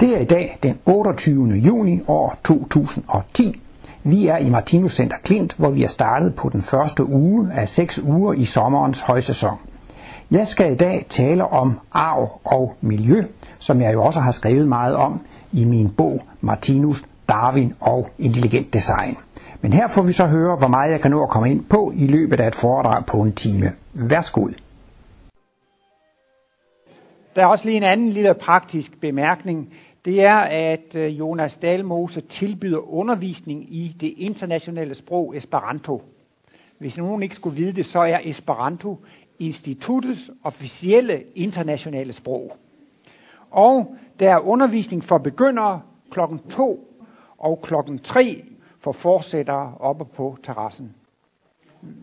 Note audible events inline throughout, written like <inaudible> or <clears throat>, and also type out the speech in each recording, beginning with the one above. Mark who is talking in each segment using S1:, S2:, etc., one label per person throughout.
S1: Det er i dag den 28. juni år 2010. Vi er i Martinus Center Klint, hvor vi er startet på den første uge af seks uger i sommerens højsæson. Jeg skal i dag tale om arv og miljø, som jeg jo også har skrevet meget om i min bog Martinus, Darwin og Intelligent Design. Men her får vi så høre, hvor meget jeg kan nå at komme ind på i løbet af et foredrag på en time. Værsgod.
S2: Der er også lige en anden lille praktisk bemærkning. Det er, at øh, Jonas Dalmose tilbyder undervisning i det internationale sprog Esperanto. Hvis nogen ikke skulle vide det, så er Esperanto instituttets officielle internationale sprog. Og der er undervisning for begyndere klokken 2 og klokken 3 for fortsættere oppe på terrassen,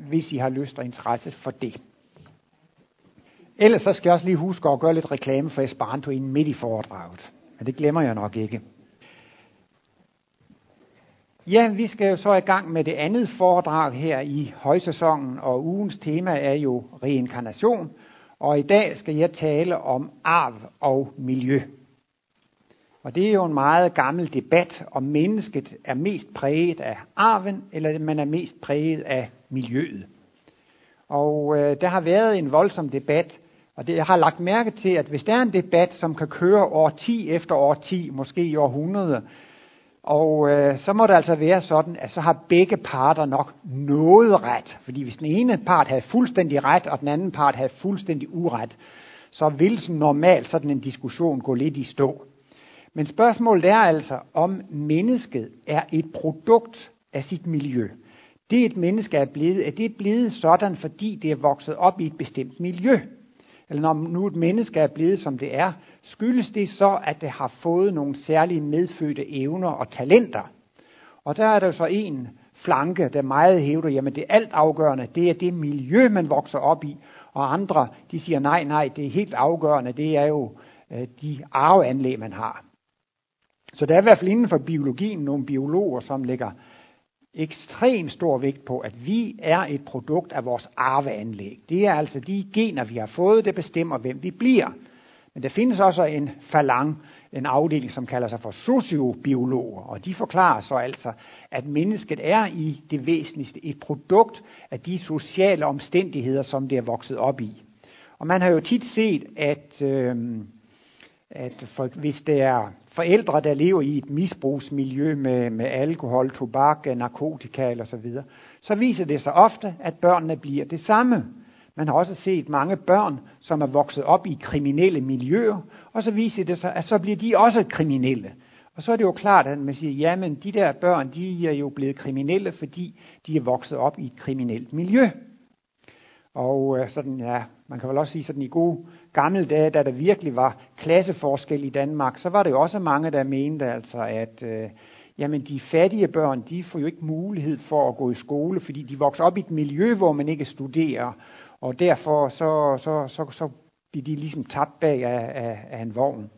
S2: hvis I har lyst og interesse for det. Ellers så skal jeg også lige huske at gøre lidt reklame for Esperanto inden midt i foredraget. Men det glemmer jeg nok ikke. Ja, vi skal jo så i gang med det andet foredrag her i højsæsonen, og ugens tema er jo reinkarnation. Og i dag skal jeg tale om arv og miljø. Og det er jo en meget gammel debat, om mennesket er mest præget af arven, eller man er mest præget af miljøet. Og øh, der har været en voldsom debat, og det, jeg har lagt mærke til, at hvis der er en debat, som kan køre år 10 efter år 10, måske i århundrede, og øh, så må det altså være sådan, at så har begge parter nok noget ret. Fordi hvis den ene part havde fuldstændig ret, og den anden part havde fuldstændig uret, så vil sådan normalt sådan en diskussion gå lidt i stå. Men spørgsmålet er altså, om mennesket er et produkt af sit miljø. Det et menneske er blevet, er det blevet sådan, fordi det er vokset op i et bestemt miljø. Eller når nu et menneske er blevet, som det er, skyldes det så, at det har fået nogle særlige medfødte evner og talenter. Og der er der så en flanke, der meget hævder, jamen det alt afgørende, det er det miljø, man vokser op i. Og andre, de siger nej, nej, det er helt afgørende, det er jo øh, de arveanlæg, man har. Så der er i hvert fald inden for biologien nogle biologer, som lægger ekstrem stor vægt på, at vi er et produkt af vores arveanlæg. Det er altså de gener, vi har fået, der bestemmer, hvem vi bliver. Men der findes også en falang, en afdeling, som kalder sig for sociobiologer, og de forklarer så altså, at mennesket er i det væsentligste et produkt af de sociale omstændigheder, som det er vokset op i. Og man har jo tit set, at, øh, at for, hvis det er forældre, der lever i et misbrugsmiljø med, med alkohol, tobak, narkotika eller så videre, så viser det sig ofte, at børnene bliver det samme. Man har også set mange børn, som er vokset op i kriminelle miljøer, og så viser det sig, at så bliver de også kriminelle. Og så er det jo klart, at man siger, jamen de der børn, de er jo blevet kriminelle, fordi de er vokset op i et kriminelt miljø. Og øh, sådan, ja, man kan vel også sige sådan i gode gamle dage, da der virkelig var klasseforskel i Danmark, så var det jo også mange, der mente altså, at øh, jamen de fattige børn, de får jo ikke mulighed for at gå i skole, fordi de vokser op i et miljø, hvor man ikke studerer, og derfor så, så, så, så bliver de ligesom tabt bag af, af, af en vogn.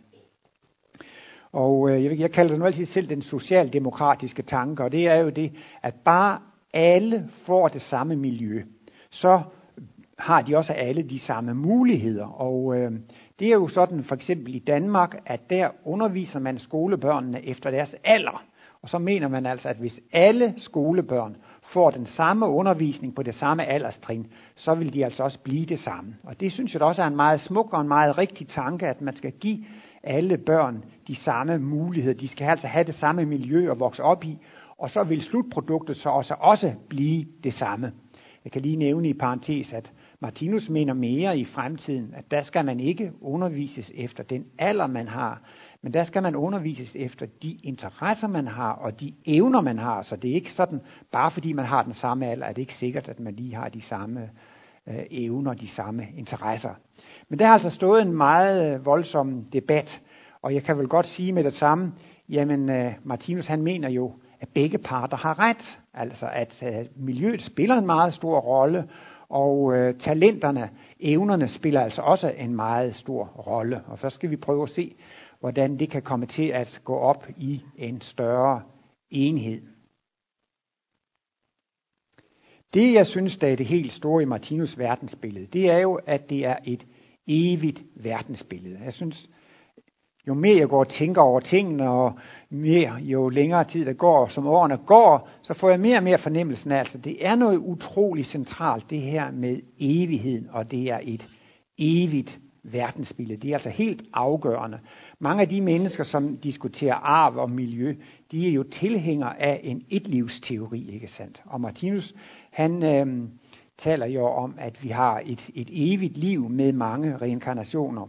S2: Og øh, jeg, jeg kalder det nu altid selv den socialdemokratiske tanke, og det er jo det, at bare alle får det samme miljø, så har de også alle de samme muligheder. Og øh, det er jo sådan for eksempel i Danmark, at der underviser man skolebørnene efter deres alder. Og så mener man altså, at hvis alle skolebørn får den samme undervisning på det samme alderstrin, så vil de altså også blive det samme. Og det synes jeg også er en meget smuk og en meget rigtig tanke, at man skal give alle børn de samme muligheder. De skal altså have det samme miljø at vokse op i, og så vil slutproduktet så også, også blive det samme. Jeg kan lige nævne i parentes, at Martinus mener mere i fremtiden, at der skal man ikke undervises efter den alder, man har, men der skal man undervises efter de interesser, man har, og de evner, man har. Så det er ikke sådan, bare fordi man har den samme alder, er det ikke sikkert, at man lige har de samme øh, evner, de samme interesser. Men der har altså stået en meget øh, voldsom debat, og jeg kan vel godt sige med det samme, jamen øh, Martinus han mener jo, at begge parter har ret. Altså at øh, miljøet spiller en meget stor rolle, og øh, talenterne, evnerne spiller altså også en meget stor rolle. Og så skal vi prøve at se, hvordan det kan komme til at gå op i en større enhed. Det, jeg synes, der er det helt store i Martinus verdensbillede, det er jo, at det er et evigt verdensbillede. Jeg synes, jo mere jeg går og tænker over tingene, og mere, jo længere tid der går, som årene går, så får jeg mere og mere fornemmelsen af, altså det er noget utroligt centralt, det her med evigheden, og det er et evigt verdensbillede. Det er altså helt afgørende. Mange af de mennesker, som diskuterer arv og miljø, de er jo tilhængere af en etlivsteori, ikke sandt? Og Martinus, han øh, taler jo om, at vi har et, et evigt liv med mange reinkarnationer.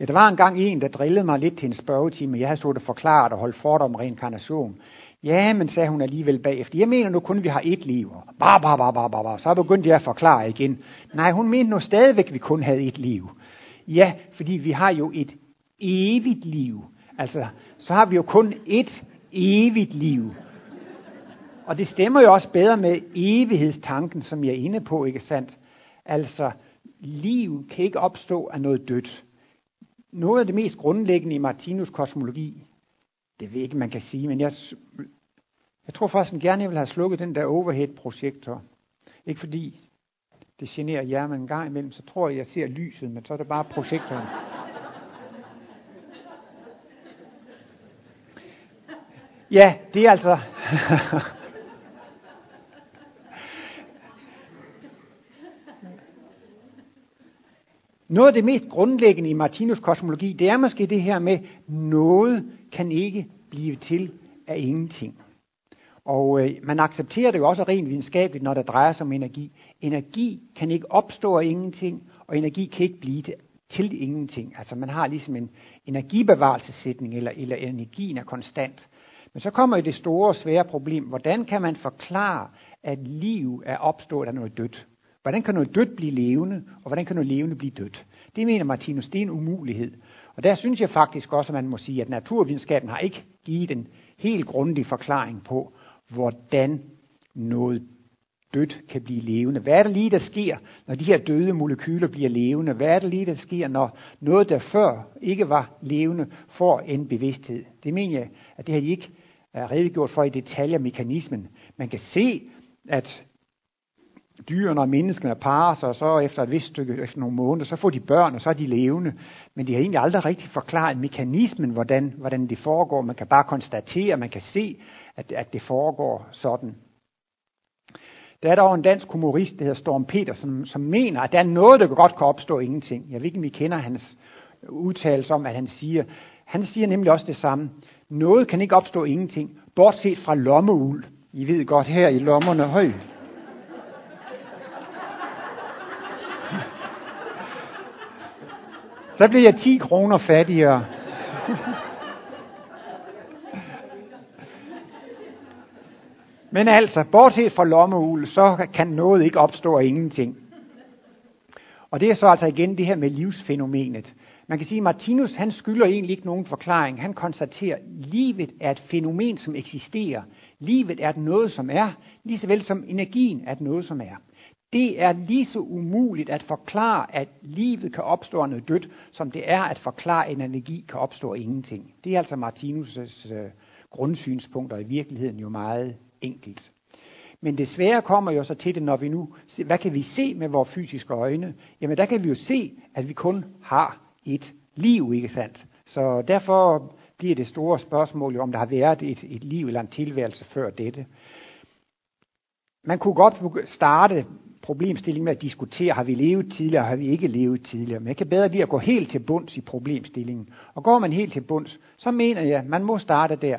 S2: Ja, der var engang en, der drillede mig lidt til en spørgetime. Jeg havde stået og forklaret og holdt fort om reinkarnation. Ja, men sagde hun alligevel bagefter. Jeg mener nu kun, at vi har et liv. Bar, bar, bar, bar, bar, bar. Så begyndte jeg at forklare igen. Nej, hun mente nu stadigvæk, at vi kun havde et liv. Ja, fordi vi har jo et evigt liv. Altså, så har vi jo kun et evigt liv. Og det stemmer jo også bedre med evighedstanken, som jeg er inde på, ikke sandt? Altså, liv kan ikke opstå af noget dødt. Noget af det mest grundlæggende i Martinus kosmologi, det ved jeg ikke, man kan sige, men jeg, jeg tror faktisk gerne, jeg vil have slukket den der overhead-projektor. Ikke fordi det generer jer, men en gang imellem, så tror jeg, jeg ser lyset, men så er det bare projektoren. Ja, det er altså... <laughs> Noget af det mest grundlæggende i Martinus kosmologi, det er måske det her med, noget kan ikke blive til af ingenting. Og øh, man accepterer det jo også rent videnskabeligt, når det drejer sig om energi. Energi kan ikke opstå af ingenting, og energi kan ikke blive til, til ingenting. Altså man har ligesom en energibevarelsessætning, eller, eller energien er konstant. Men så kommer jo det store, svære problem. Hvordan kan man forklare, at liv er opstået af noget dødt? Hvordan kan noget dødt blive levende, og hvordan kan noget levende blive dødt? Det mener Martinus, det er en umulighed. Og der synes jeg faktisk også, at man må sige, at naturvidenskaben har ikke givet en helt grundig forklaring på, hvordan noget dødt kan blive levende. Hvad er det lige, der sker, når de her døde molekyler bliver levende? Hvad er det lige, der sker, når noget, der før ikke var levende, får en bevidsthed? Det mener jeg, at det har de ikke øh, redegjort for i detaljer mekanismen. Man kan se, at dyrene og menneskene parer sig, og så efter et vist stykke, efter nogle måneder, så får de børn, og så er de levende. Men de har egentlig aldrig rigtig forklaret mekanismen, hvordan, hvordan det foregår. Man kan bare konstatere, man kan se, at, at det foregår sådan. Der er dog en dansk humorist, der hedder Storm Peter, som, som mener, at der er noget, der godt kan opstå ingenting. Jeg ved ikke, om I kender hans udtalelse om, at han siger, han siger nemlig også det samme. Noget kan ikke opstå ingenting, bortset fra lommeuld. I ved godt, her i lommerne, høj, Så bliver jeg 10 kroner fattigere. Men altså, bortset fra lommeul, så kan noget ikke opstå af ingenting. Og det er så altså igen det her med livsfænomenet. Man kan sige, at Martinus han skylder egentlig ikke nogen forklaring. Han konstaterer, at livet er et fænomen, som eksisterer. Livet er noget, som er, lige så vel som energien er noget, som er. Det er lige så umuligt at forklare, at livet kan opstå af noget dødt, som det er at forklare, at en energi kan opstå af ingenting. Det er altså Martinus' øh, grundsynspunkter i virkeligheden jo meget enkelt. Men desværre kommer jo så til det, når vi nu, hvad kan vi se med vores fysiske øjne? Jamen der kan vi jo se, at vi kun har et liv, ikke sandt? Så derfor bliver det store spørgsmål jo, om der har været et, et liv eller en tilværelse før dette. Man kunne godt starte problemstilling med at diskutere, har vi levet tidligere, har vi ikke levet tidligere. Men jeg kan bedre lide at gå helt til bunds i problemstillingen. Og går man helt til bunds, så mener jeg, at man må starte der,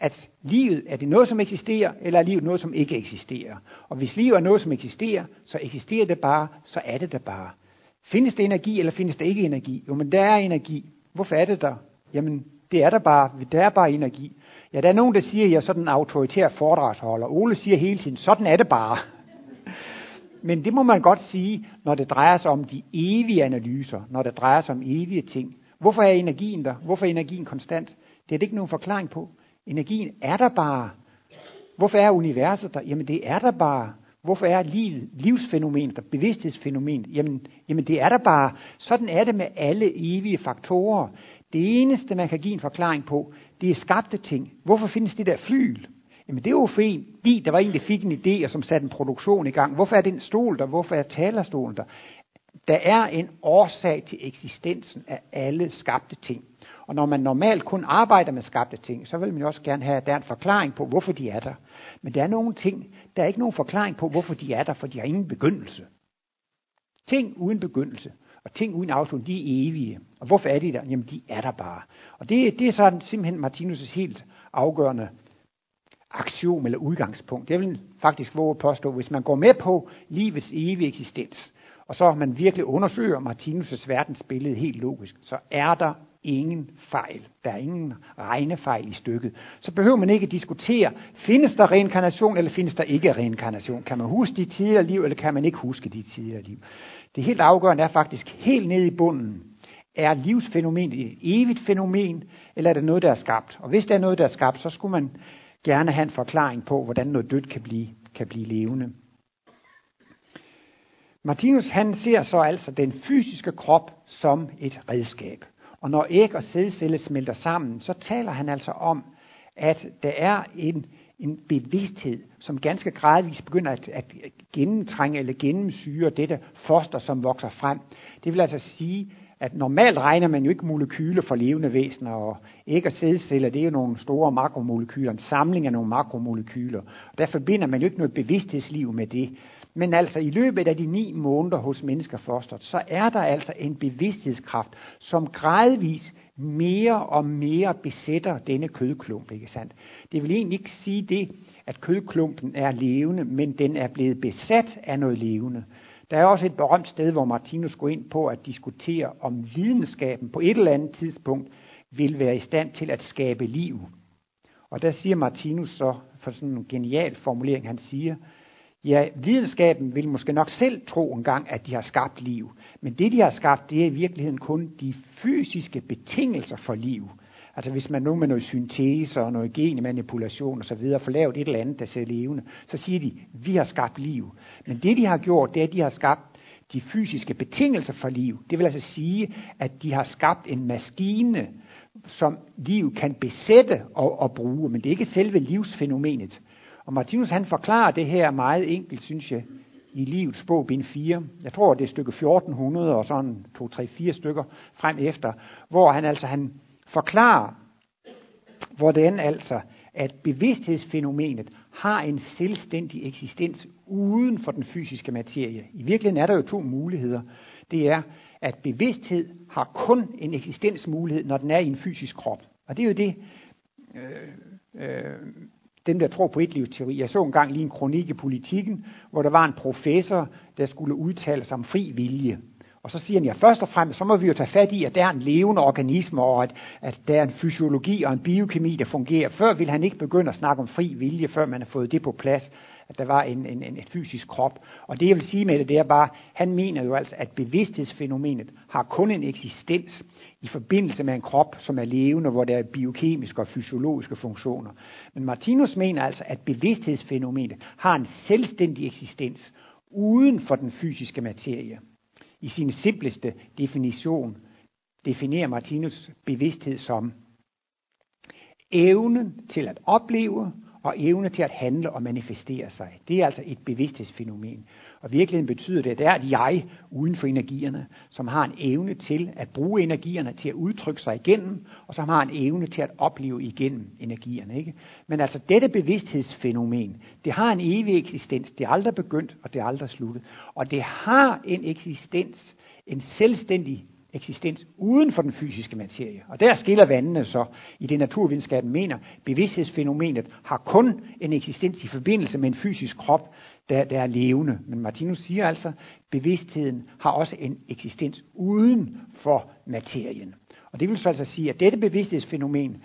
S2: at livet, er det noget, som eksisterer, eller er livet noget, som ikke eksisterer? Og hvis livet er noget, som eksisterer, så eksisterer det bare, så er det der bare. Findes det energi, eller findes der ikke energi? Jo, men der er energi. Hvorfor er det der? Jamen, det er der bare. Der er bare energi. Ja, der er nogen, der siger, at jeg er sådan en autoritær foredragsholder. Ole siger hele tiden, sådan er det bare. Men det må man godt sige, når det drejer sig om de evige analyser, når det drejer sig om evige ting. Hvorfor er energien der? Hvorfor er energien konstant? Det er det ikke nogen forklaring på. Energien er der bare. Hvorfor er universet der? Jamen det er der bare. Hvorfor er livet, livsfænomenet der, bevidsthedsfænomenet? Jamen, jamen det er der bare. Sådan er det med alle evige faktorer. Det eneste, man kan give en forklaring på, det er skabte ting. Hvorfor findes det der flyl? Jamen det er jo fordi, der var en, der fik en idé, og som satte en produktion i gang. Hvorfor er den stol der? Hvorfor er talerstolen der? der er en årsag til eksistensen af alle skabte ting. Og når man normalt kun arbejder med skabte ting, så vil man jo også gerne have, at der er en forklaring på, hvorfor de er der. Men der er nogle ting, der er ikke nogen forklaring på, hvorfor de er der, for de har ingen begyndelse. Ting uden begyndelse og ting uden afslutning, de er evige. Og hvorfor er de der? Jamen, de er der bare. Og det, det er sådan simpelthen Martinus' helt afgørende aktion eller udgangspunkt. Det vil faktisk våge at påstå, hvis man går med på livets evige eksistens, og så man virkelig undersøger Martinus' verdensbillede helt logisk, så er der ingen fejl. Der er ingen regnefejl i stykket. Så behøver man ikke diskutere, findes der reinkarnation, eller findes der ikke reinkarnation? Kan man huske de tidligere liv, eller kan man ikke huske de tidligere liv? Det helt afgørende er faktisk helt nede i bunden. Er livsfænomenet et evigt fænomen, eller er det noget, der er skabt? Og hvis det er noget, der er skabt, så skulle man gerne have en forklaring på, hvordan noget dødt kan blive, kan blive levende. Martinus han ser så altså den fysiske krop som et redskab. Og når æg og sædcelle smelter sammen, så taler han altså om, at der er en, en bevidsthed, som ganske gradvist begynder at, at gennemtrænge eller gennemsyre dette foster, som vokser frem. Det vil altså sige, at normalt regner man jo ikke molekyler for levende væsener, og æg og sædceller, det er jo nogle store makromolekyler, en samling af nogle makromolekyler. Og der forbinder man jo ikke noget bevidsthedsliv med det. Men altså i løbet af de ni måneder hos mennesker fosteret, så er der altså en bevidsthedskraft, som gradvis mere og mere besætter denne kødklump, ikke sandt? Det vil egentlig ikke sige det, at kødklumpen er levende, men den er blevet besat af noget levende. Der er også et berømt sted, hvor Martinus går ind på at diskutere, om videnskaben på et eller andet tidspunkt vil være i stand til at skabe liv. Og der siger Martinus så, for sådan en genial formulering, han siger, Ja, videnskaben vil måske nok selv tro engang, at de har skabt liv. Men det, de har skabt, det er i virkeligheden kun de fysiske betingelser for liv. Altså hvis man nu med noget syntese og noget genmanipulation og så videre får lavet et eller andet, der ser levende, så siger de, vi har skabt liv. Men det, de har gjort, det er, at de har skabt de fysiske betingelser for liv. Det vil altså sige, at de har skabt en maskine, som liv kan besætte og, og bruge, men det er ikke selve livsfænomenet. Og Martinus han forklarer det her meget enkelt, synes jeg, i livets bog, bind 4. Jeg tror, det er stykke 1400 og sådan 2, 3, 4 stykker frem efter, hvor han altså han forklarer, hvordan altså, at bevidsthedsfænomenet har en selvstændig eksistens uden for den fysiske materie. I virkeligheden er der jo to muligheder. Det er, at bevidsthed har kun en eksistensmulighed, når den er i en fysisk krop. Og det er jo det, øh, øh, dem, der tror på etlivsteori. Jeg så engang lige en kronik i politikken, hvor der var en professor, der skulle udtale sig om fri vilje. Og så siger han, ja, først og fremmest, så må vi jo tage fat i, at der er en levende organisme, og at, at der er en fysiologi og en biokemi, der fungerer. Før vil han ikke begynde at snakke om fri vilje, før man har fået det på plads, at der var en, en, en et fysisk krop. Og det jeg vil sige med det, det er bare, han mener jo altså, at bevidsthedsfænomenet har kun en eksistens i forbindelse med en krop, som er levende, hvor der er biokemiske og fysiologiske funktioner. Men Martinus mener altså, at bevidsthedsfænomenet har en selvstændig eksistens uden for den fysiske materie. I sin simpleste definition definerer Martinus bevidsthed som evnen til at opleve og evne til at handle og manifestere sig. Det er altså et bevidsthedsfænomen. Og virkeligheden betyder det, at det er et jeg uden for energierne, som har en evne til at bruge energierne til at udtrykke sig igennem, og som har en evne til at opleve igennem energierne. Ikke? Men altså dette bevidsthedsfænomen, det har en evig eksistens. Det er aldrig begyndt, og det er aldrig sluttet. Og det har en eksistens, en selvstændig eksistens uden for den fysiske materie. Og der skiller vandene så i det naturvidenskaben mener, bevidsthedsfænomenet har kun en eksistens i forbindelse med en fysisk krop, der, der er levende. Men Martinus siger altså, at bevidstheden har også en eksistens uden for materien. Og det vil så altså sige, at dette bevidsthedsfænomen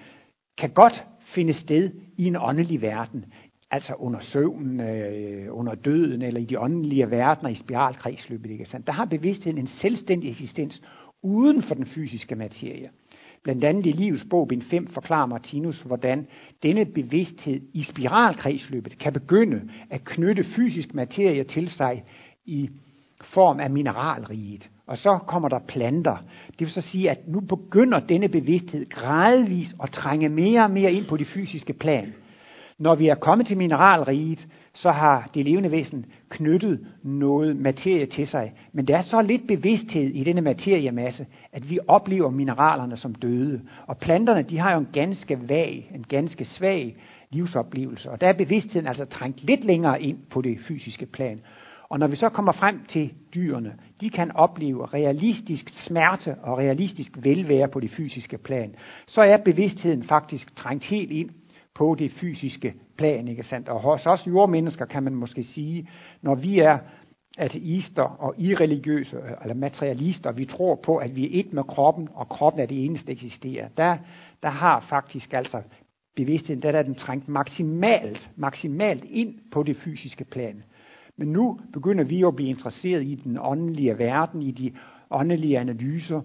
S2: kan godt finde sted i en åndelig verden, altså under søvnen, øh, under døden, eller i de åndelige verdener i spiralkredsløbet. Ikke sandt? Der har bevidstheden en selvstændig eksistens uden for den fysiske materie. Blandt andet i Livets bog, bind 5, forklarer Martinus, hvordan denne bevidsthed i spiralkredsløbet kan begynde at knytte fysisk materie til sig i form af mineralriget. Og så kommer der planter. Det vil så sige, at nu begynder denne bevidsthed gradvis at trænge mere og mere ind på det fysiske plan. Når vi er kommet til mineralriget, så har det levende væsen knyttet noget materie til sig. Men der er så lidt bevidsthed i denne materiemasse, at vi oplever mineralerne som døde. Og planterne, de har jo en ganske vag, en ganske svag livsoplevelse. Og der er bevidstheden altså trængt lidt længere ind på det fysiske plan. Og når vi så kommer frem til dyrene, de kan opleve realistisk smerte og realistisk velvære på det fysiske plan, så er bevidstheden faktisk trængt helt ind på det fysiske plan. Ikke sandt? Og hos os jordmennesker kan man måske sige, når vi er ateister og irreligiøse øh, eller materialister, vi tror på, at vi er et med kroppen, og kroppen er det eneste, der eksisterer. Der, der har faktisk altså bevidstheden, der er den trængt maksimalt, maksimalt ind på det fysiske plan. Men nu begynder vi at blive interesseret i den åndelige verden, i de åndelige analyser.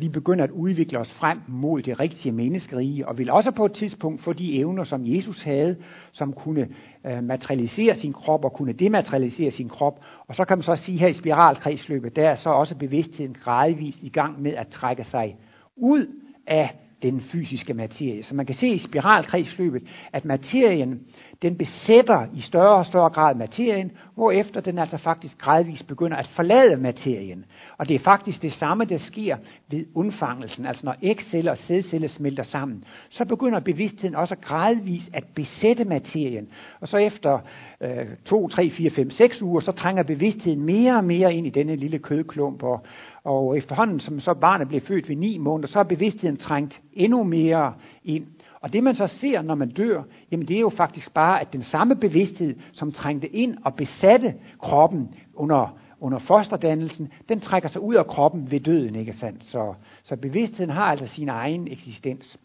S2: Vi begynder at udvikle os frem mod det rigtige menneskerige, og vil også på et tidspunkt få de evner, som Jesus havde, som kunne øh, materialisere sin krop og kunne dematerialisere sin krop. Og så kan man så sige her i spiralkredsløbet, der er så også bevidstheden gradvist i gang med at trække sig ud af den fysiske materie. Så man kan se i spiralkredsløbet, at materien den besætter i større og større grad materien, hvorefter den altså faktisk gradvist begynder at forlade materien. Og det er faktisk det samme, der sker ved undfangelsen. Altså når ægceller og sædceller smelter sammen, så begynder bevidstheden også gradvist at besætte materien. Og så efter øh, 2, 3, 4, 5, 6 uger, så trænger bevidstheden mere og mere ind i denne lille kødklump. Og, og efterhånden, som så barnet blev født ved 9 måneder, så er bevidstheden trængt endnu mere ind. Og det man så ser, når man dør, jamen det er jo faktisk bare, at den samme bevidsthed, som trængte ind og besatte kroppen under, under fosterdannelsen, den trækker sig ud af kroppen ved døden, ikke sandt? Så, så bevidstheden har altså sin egen eksistens.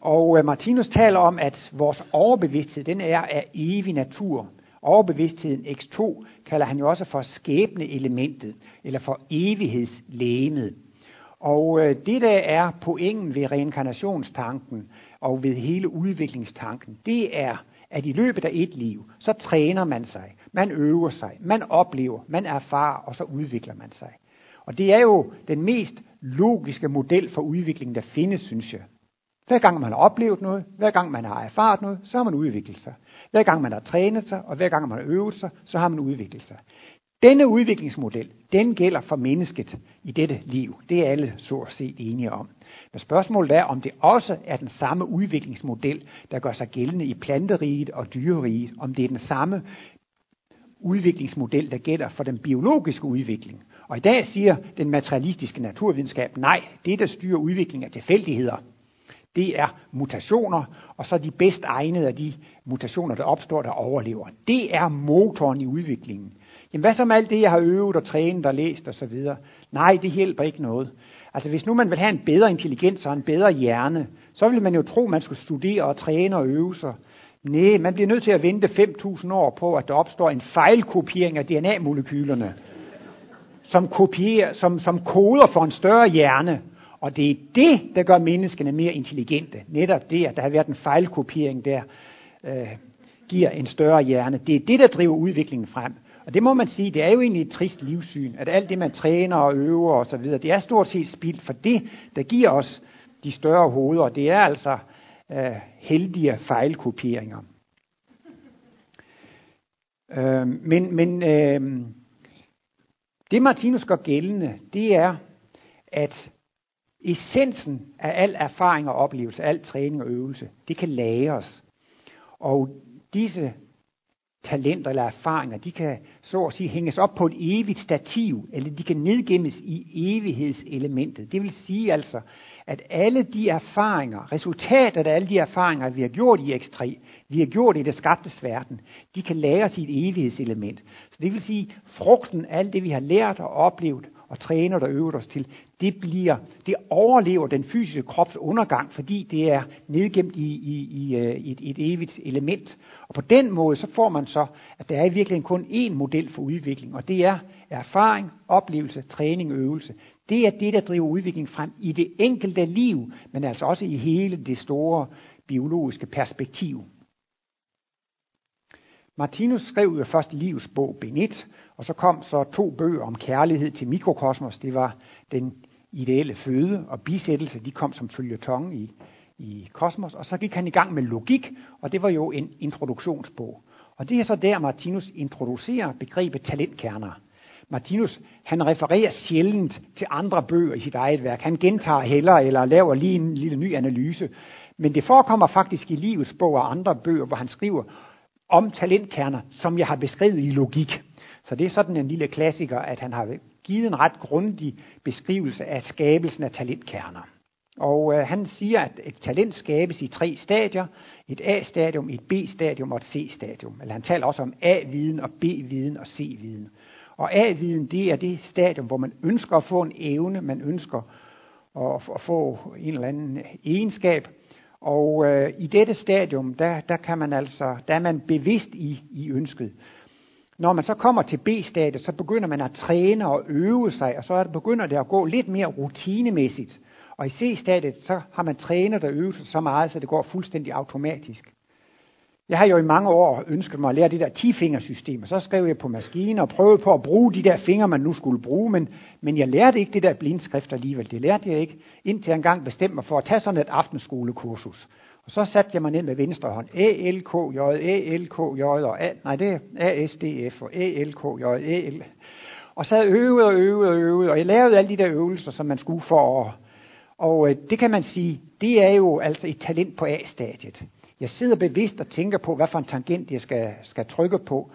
S2: Og uh, Martinus taler om, at vores overbevidsthed, den er af evig natur. Overbevidstheden X2 kalder han jo også for skæbne elementet, eller for evighedslægemet. Og øh, det, der er pointen ved reinkarnationstanken og ved hele udviklingstanken, det er, at i løbet af et liv, så træner man sig, man øver sig, man oplever, man erfarer, og så udvikler man sig. Og det er jo den mest logiske model for udvikling, der findes, synes jeg. Hver gang man har oplevet noget, hver gang man har erfaret noget, så har man udviklet sig. Hver gang man har trænet sig, og hver gang man har øvet sig, så har man udviklet sig. Denne udviklingsmodel, den gælder for mennesket i dette liv. Det er alle så at set enige om. Men spørgsmålet er, om det også er den samme udviklingsmodel, der gør sig gældende i planteriget og dyreriget. Om det er den samme udviklingsmodel, der gælder for den biologiske udvikling. Og i dag siger den materialistiske naturvidenskab, nej, det der styrer udviklingen er tilfældigheder. Det er mutationer, og så de bedst egnede af de mutationer, der opstår, der overlever. Det er motoren i udviklingen. Jamen hvad så med alt det, jeg har øvet og trænet og læst osv.? Nej, det hjælper ikke noget. Altså hvis nu man vil have en bedre intelligens og en bedre hjerne, så vil man jo tro, man skulle studere og træne og øve sig. Nej, man bliver nødt til at vente 5.000 år på, at der opstår en fejlkopiering af DNA-molekylerne, som, kopierer, som, som koder for en større hjerne. Og det er det, der gør menneskene mere intelligente. Netop det, at der har været en fejlkopiering der, øh, giver en større hjerne. Det er det, der driver udviklingen frem. Og det må man sige, det er jo egentlig et trist livssyn, at alt det, man træner og øver og så videre, det er stort set spild, for det, der giver os de større hoveder, det er altså øh, heldige fejlkopieringer. Øh, men men øh, det Martinus gør gældende, det er, at essensen af al erfaring og oplevelse, al træning og øvelse, det kan lagres. Og disse talenter eller erfaringer, de kan så at sige hænges op på et evigt stativ, eller de kan nedgemmes i evighedselementet. Det vil sige altså, at alle de erfaringer, resultatet af alle de erfaringer, vi har gjort i X3, vi har gjort i det skabtes verden, de kan læres i et evighedselement. Så det vil sige, frugten af alt det, vi har lært og oplevet, og træner og øver os til, det bliver, det overlever den fysiske krops undergang, fordi det er nedgemt i, i, i, i et, et evigt element. Og på den måde, så får man så, at der er i virkeligheden kun én model for udvikling, og det er erfaring, oplevelse, træning, øvelse. Det er det, der driver udvikling frem i det enkelte liv, men altså også i hele det store biologiske perspektiv. Martinus skrev jo først livets bog, Ben 1, og så kom så to bøger om kærlighed til mikrokosmos. Det var den ideelle føde og bisættelse. De kom som følgetong i, i Kosmos, og så gik han i gang med logik, og det var jo en introduktionsbog. Og det er så der, Martinus introducerer begrebet talentkerner. Martinus, han refererer sjældent til andre bøger i sit eget værk. Han gentager heller eller laver lige en lille ny analyse. Men det forekommer faktisk i livets bog og andre bøger, hvor han skriver om talentkerner, som jeg har beskrevet i logik. Så det er sådan en lille klassiker, at han har givet en ret grundig beskrivelse af skabelsen af talentkerner. Og øh, han siger, at et talent skabes i tre stadier. Et A-stadium, et B-stadium og et C-stadium. Eller han taler også om A-viden og B-viden og C-viden. Og A-viden, det er det stadium, hvor man ønsker at få en evne, man ønsker at, at få en eller anden egenskab. Og øh, i dette stadium, der, der, kan man altså, der er man bevidst i, i ønsket. Når man så kommer til B-stadiet, så begynder man at træne og øve sig, og så er det, begynder det at gå lidt mere rutinemæssigt. Og i C-stadiet, så har man trænet og øvet sig så meget, så det går fuldstændig automatisk. Jeg har jo i mange år ønsket mig at lære det der 10-fingersystem, og så skrev jeg på maskinen og prøvede på at bruge de der fingre, man nu skulle bruge, men, men jeg lærte ikke det der blindskrift alligevel. Det lærte jeg ikke, indtil jeg engang bestemte mig for at tage sådan et aftenskolekursus. Og så satte jeg mig ned med venstre hånd. A, L, K, J, A, L, K, J, og A, nej, det er A, S, D, F, og A, L, K, J, A, L. Og så øvede og øvede og øvede, og jeg lavede alle de der øvelser, som man skulle for at... Og øh, det kan man sige, det er jo altså et talent på A-stadiet. Jeg sidder bevidst og tænker på, hvad for en tangent jeg skal, skal trykke på.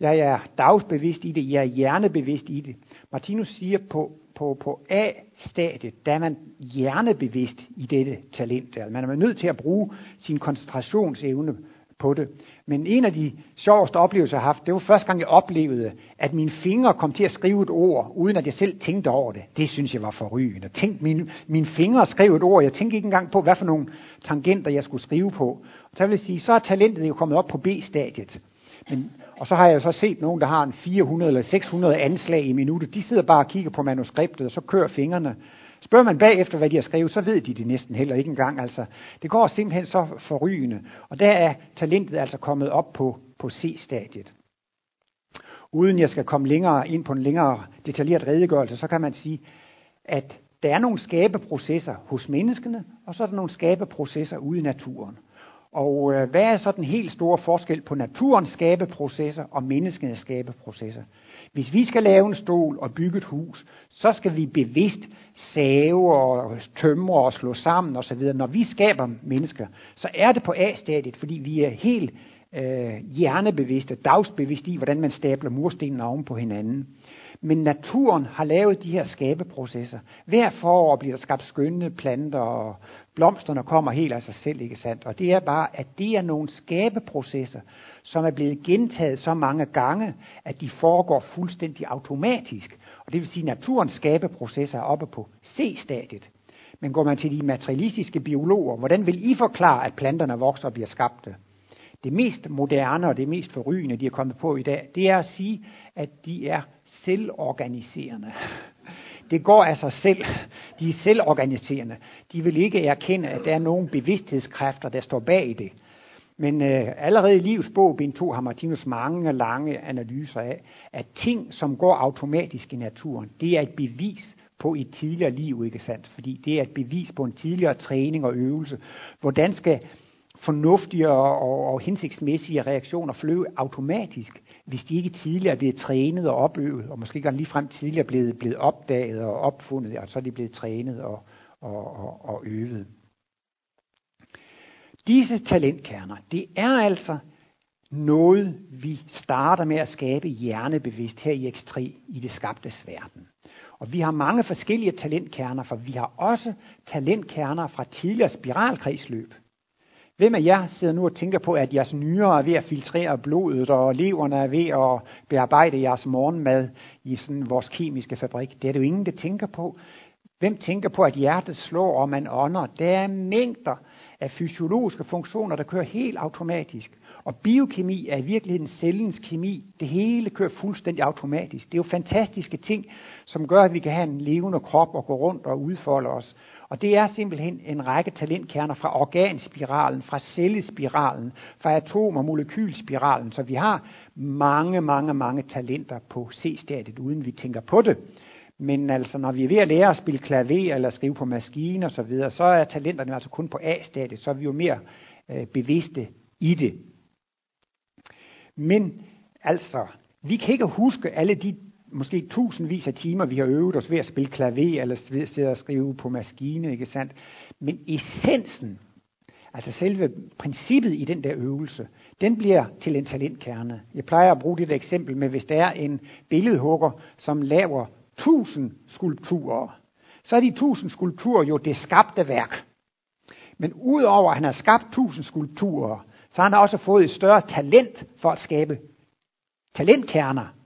S2: Jeg er dagsbevidst i det, jeg er hjernebevidst i det. Martinus siger, på, på, på A-stadiet, der er man hjernebevidst i dette talent. Altså man er nødt til at bruge sin koncentrationsevne på det. Men en af de sjoveste oplevelser, jeg har haft, det var første gang, jeg oplevede, at mine fingre kom til at skrive et ord, uden at jeg selv tænkte over det. Det synes jeg var forrygende. Tænk, mine, mine fingre skrev et ord. Jeg tænkte ikke engang på, hvad for nogle tangenter, jeg skulle skrive på. Og så vil jeg sige, så er talentet jo kommet op på B-stadiet. Men, og så har jeg så set nogen, der har en 400 eller 600 anslag i minuttet. De sidder bare og kigger på manuskriptet, og så kører fingrene. Spørger man bagefter, hvad de har skrevet, så ved de det næsten heller ikke engang. Altså, det går simpelthen så forrygende. Og der er talentet altså kommet op på, på C-stadiet. Uden jeg skal komme længere ind på en længere detaljeret redegørelse, så kan man sige, at der er nogle skabeprocesser hos menneskene, og så er der nogle skabeprocesser ude i naturen. Og øh, hvad er så den helt store forskel på naturens skabeprocesser og menneskenes skabeprocesser? Hvis vi skal lave en stol og bygge et hus, så skal vi bevidst save og tømre og slå sammen osv. Når vi skaber mennesker, så er det på A-stadiet, fordi vi er helt øh, hjernebevidste, dagsbevidste i, hvordan man stabler murstenene oven på hinanden. Men naturen har lavet de her skabeprocesser. Hver forår bliver der skabt skønne planter, og blomsterne kommer helt af sig selv, ikke sandt? Og det er bare, at det er nogle skabeprocesser, som er blevet gentaget så mange gange, at de foregår fuldstændig automatisk. Og det vil sige, at naturens skabeprocesser er oppe på C-stadiet. Men går man til de materialistiske biologer, hvordan vil I forklare, at planterne vokser og bliver skabte? Det mest moderne og det mest forrygende, de er kommet på i dag, det er at sige, at de er selvorganiserende. Det går af sig selv. De er selvorganiserende. De vil ikke erkende, at der er nogen bevidsthedskræfter, der står bag det. Men øh, allerede i livets bog, bind 2, har Martinus mange lange analyser af, at ting, som går automatisk i naturen, det er et bevis på et tidligere liv, ikke sandt? Fordi det er et bevis på en tidligere træning og øvelse. Hvordan skal fornuftige og, og, og hensigtsmæssige reaktioner flyve automatisk, hvis de ikke tidligere er blevet trænet og opøvet, og måske ikke lige frem tidligere blevet, blevet opdaget og opfundet, og så er de blevet trænet og, og, og, og øvet. Disse talentkerner, det er altså noget, vi starter med at skabe hjernebevidst her i X3 i det skabtes verden. Og vi har mange forskellige talentkerner, for vi har også talentkerner fra tidligere spiralkredsløb. Hvem af jer sidder nu og tænker på, at jeres nyrer er ved at filtrere blodet, og leverne er ved at bearbejde jeres morgenmad i sådan vores kemiske fabrik? Det er det jo ingen, der tænker på. Hvem tænker på, at hjertet slår, og man ånder? Der er mængder af fysiologiske funktioner, der kører helt automatisk. Og biokemi er i virkeligheden cellens kemi. Det hele kører fuldstændig automatisk. Det er jo fantastiske ting, som gør, at vi kan have en levende krop og gå rundt og udfolde os. Og det er simpelthen en række talentkerner fra organspiralen, fra cellespiralen, fra atom- og molekylspiralen. Så vi har mange, mange, mange talenter på C-stadiet, uden vi tænker på det. Men altså, når vi er ved at lære at spille klaver eller skrive på maskine og så videre, så er talenterne altså kun på A-stadiet, så er vi jo mere øh, bevidste i det. Men altså, vi kan ikke huske alle de måske tusindvis af timer, vi har øvet os ved at spille klaver eller ved og skrive på maskine, ikke sandt? Men essensen, altså selve princippet i den der øvelse, den bliver til en talentkerne. Jeg plejer at bruge det der eksempel med, hvis der er en billedhugger, som laver tusind skulpturer, så er de tusind skulpturer jo det skabte værk. Men udover at han har skabt tusind skulpturer, så har han også fået et større talent for at skabe talentkerner.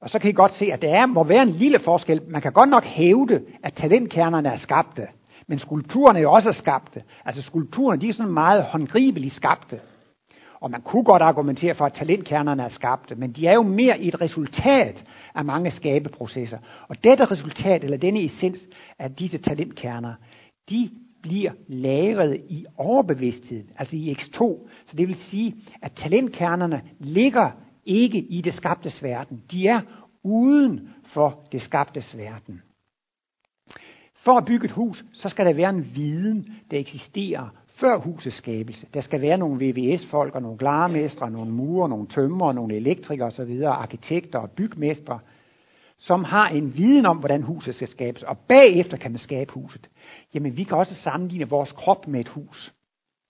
S2: Og så kan I godt se, at der må være en lille forskel. Man kan godt nok hævde, at talentkernerne er skabte. Men skulpturerne er jo også skabte. Altså skulpturerne, de er sådan meget håndgribeligt skabte. Og man kunne godt argumentere for, at talentkernerne er skabte, men de er jo mere et resultat af mange skabeprocesser. Og dette resultat, eller denne essens af disse talentkerner, de bliver lagret i overbevidstheden, altså i X2. Så det vil sige, at talentkernerne ligger ikke i det skabtes verden. De er uden for det skabtes verden. For at bygge et hus, så skal der være en viden, der eksisterer før husets skabelse. Der skal være nogle VVS-folk og nogle glarmestre, nogle murer, nogle tømmer, nogle elektrikere osv., arkitekter og bygmestre, som har en viden om, hvordan huset skal skabes, og bagefter kan man skabe huset. Jamen, vi kan også sammenligne vores krop med et hus.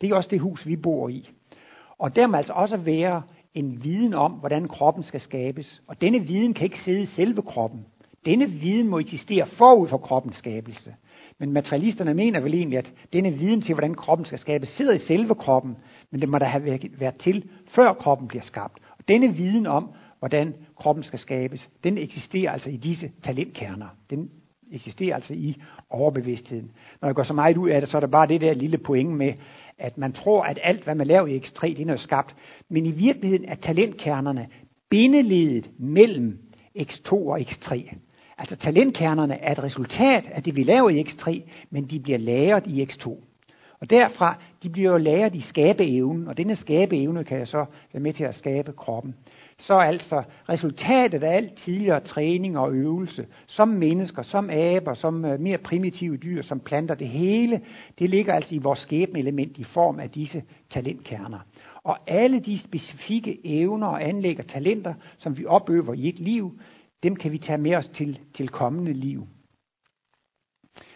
S2: Det er også det hus, vi bor i. Og der må altså også være en viden om, hvordan kroppen skal skabes. Og denne viden kan ikke sidde i selve kroppen. Denne viden må eksistere forud for kroppens skabelse. Men materialisterne mener vel egentlig, at denne viden til, hvordan kroppen skal skabes, sidder i selve kroppen, men det må da have været til, før kroppen bliver skabt. Og denne viden om, hvordan kroppen skal skabes, den eksisterer altså i disse talentkerner. Den eksisterer altså i overbevidstheden. Når jeg går så meget ud af det, så er der bare det der lille point med, at man tror, at alt, hvad man laver i X3, det er noget skabt. Men i virkeligheden er talentkernerne bindeledet mellem X2 og X3. Altså talentkernerne er et resultat af det, vi laver i X3, men de bliver lagret i X2. Og derfra, de bliver jo lagret i skabeevnen, og denne skabeevne kan jeg så være med til at skabe kroppen. Så altså resultatet af al tidligere træning og øvelse, som mennesker, som aber, som øh, mere primitive dyr, som planter, det hele, det ligger altså i vores skæbneelement i form af disse talentkerner. Og alle de specifikke evner og anlæg og talenter, som vi opøver i et liv, dem kan vi tage med os til, til kommende liv.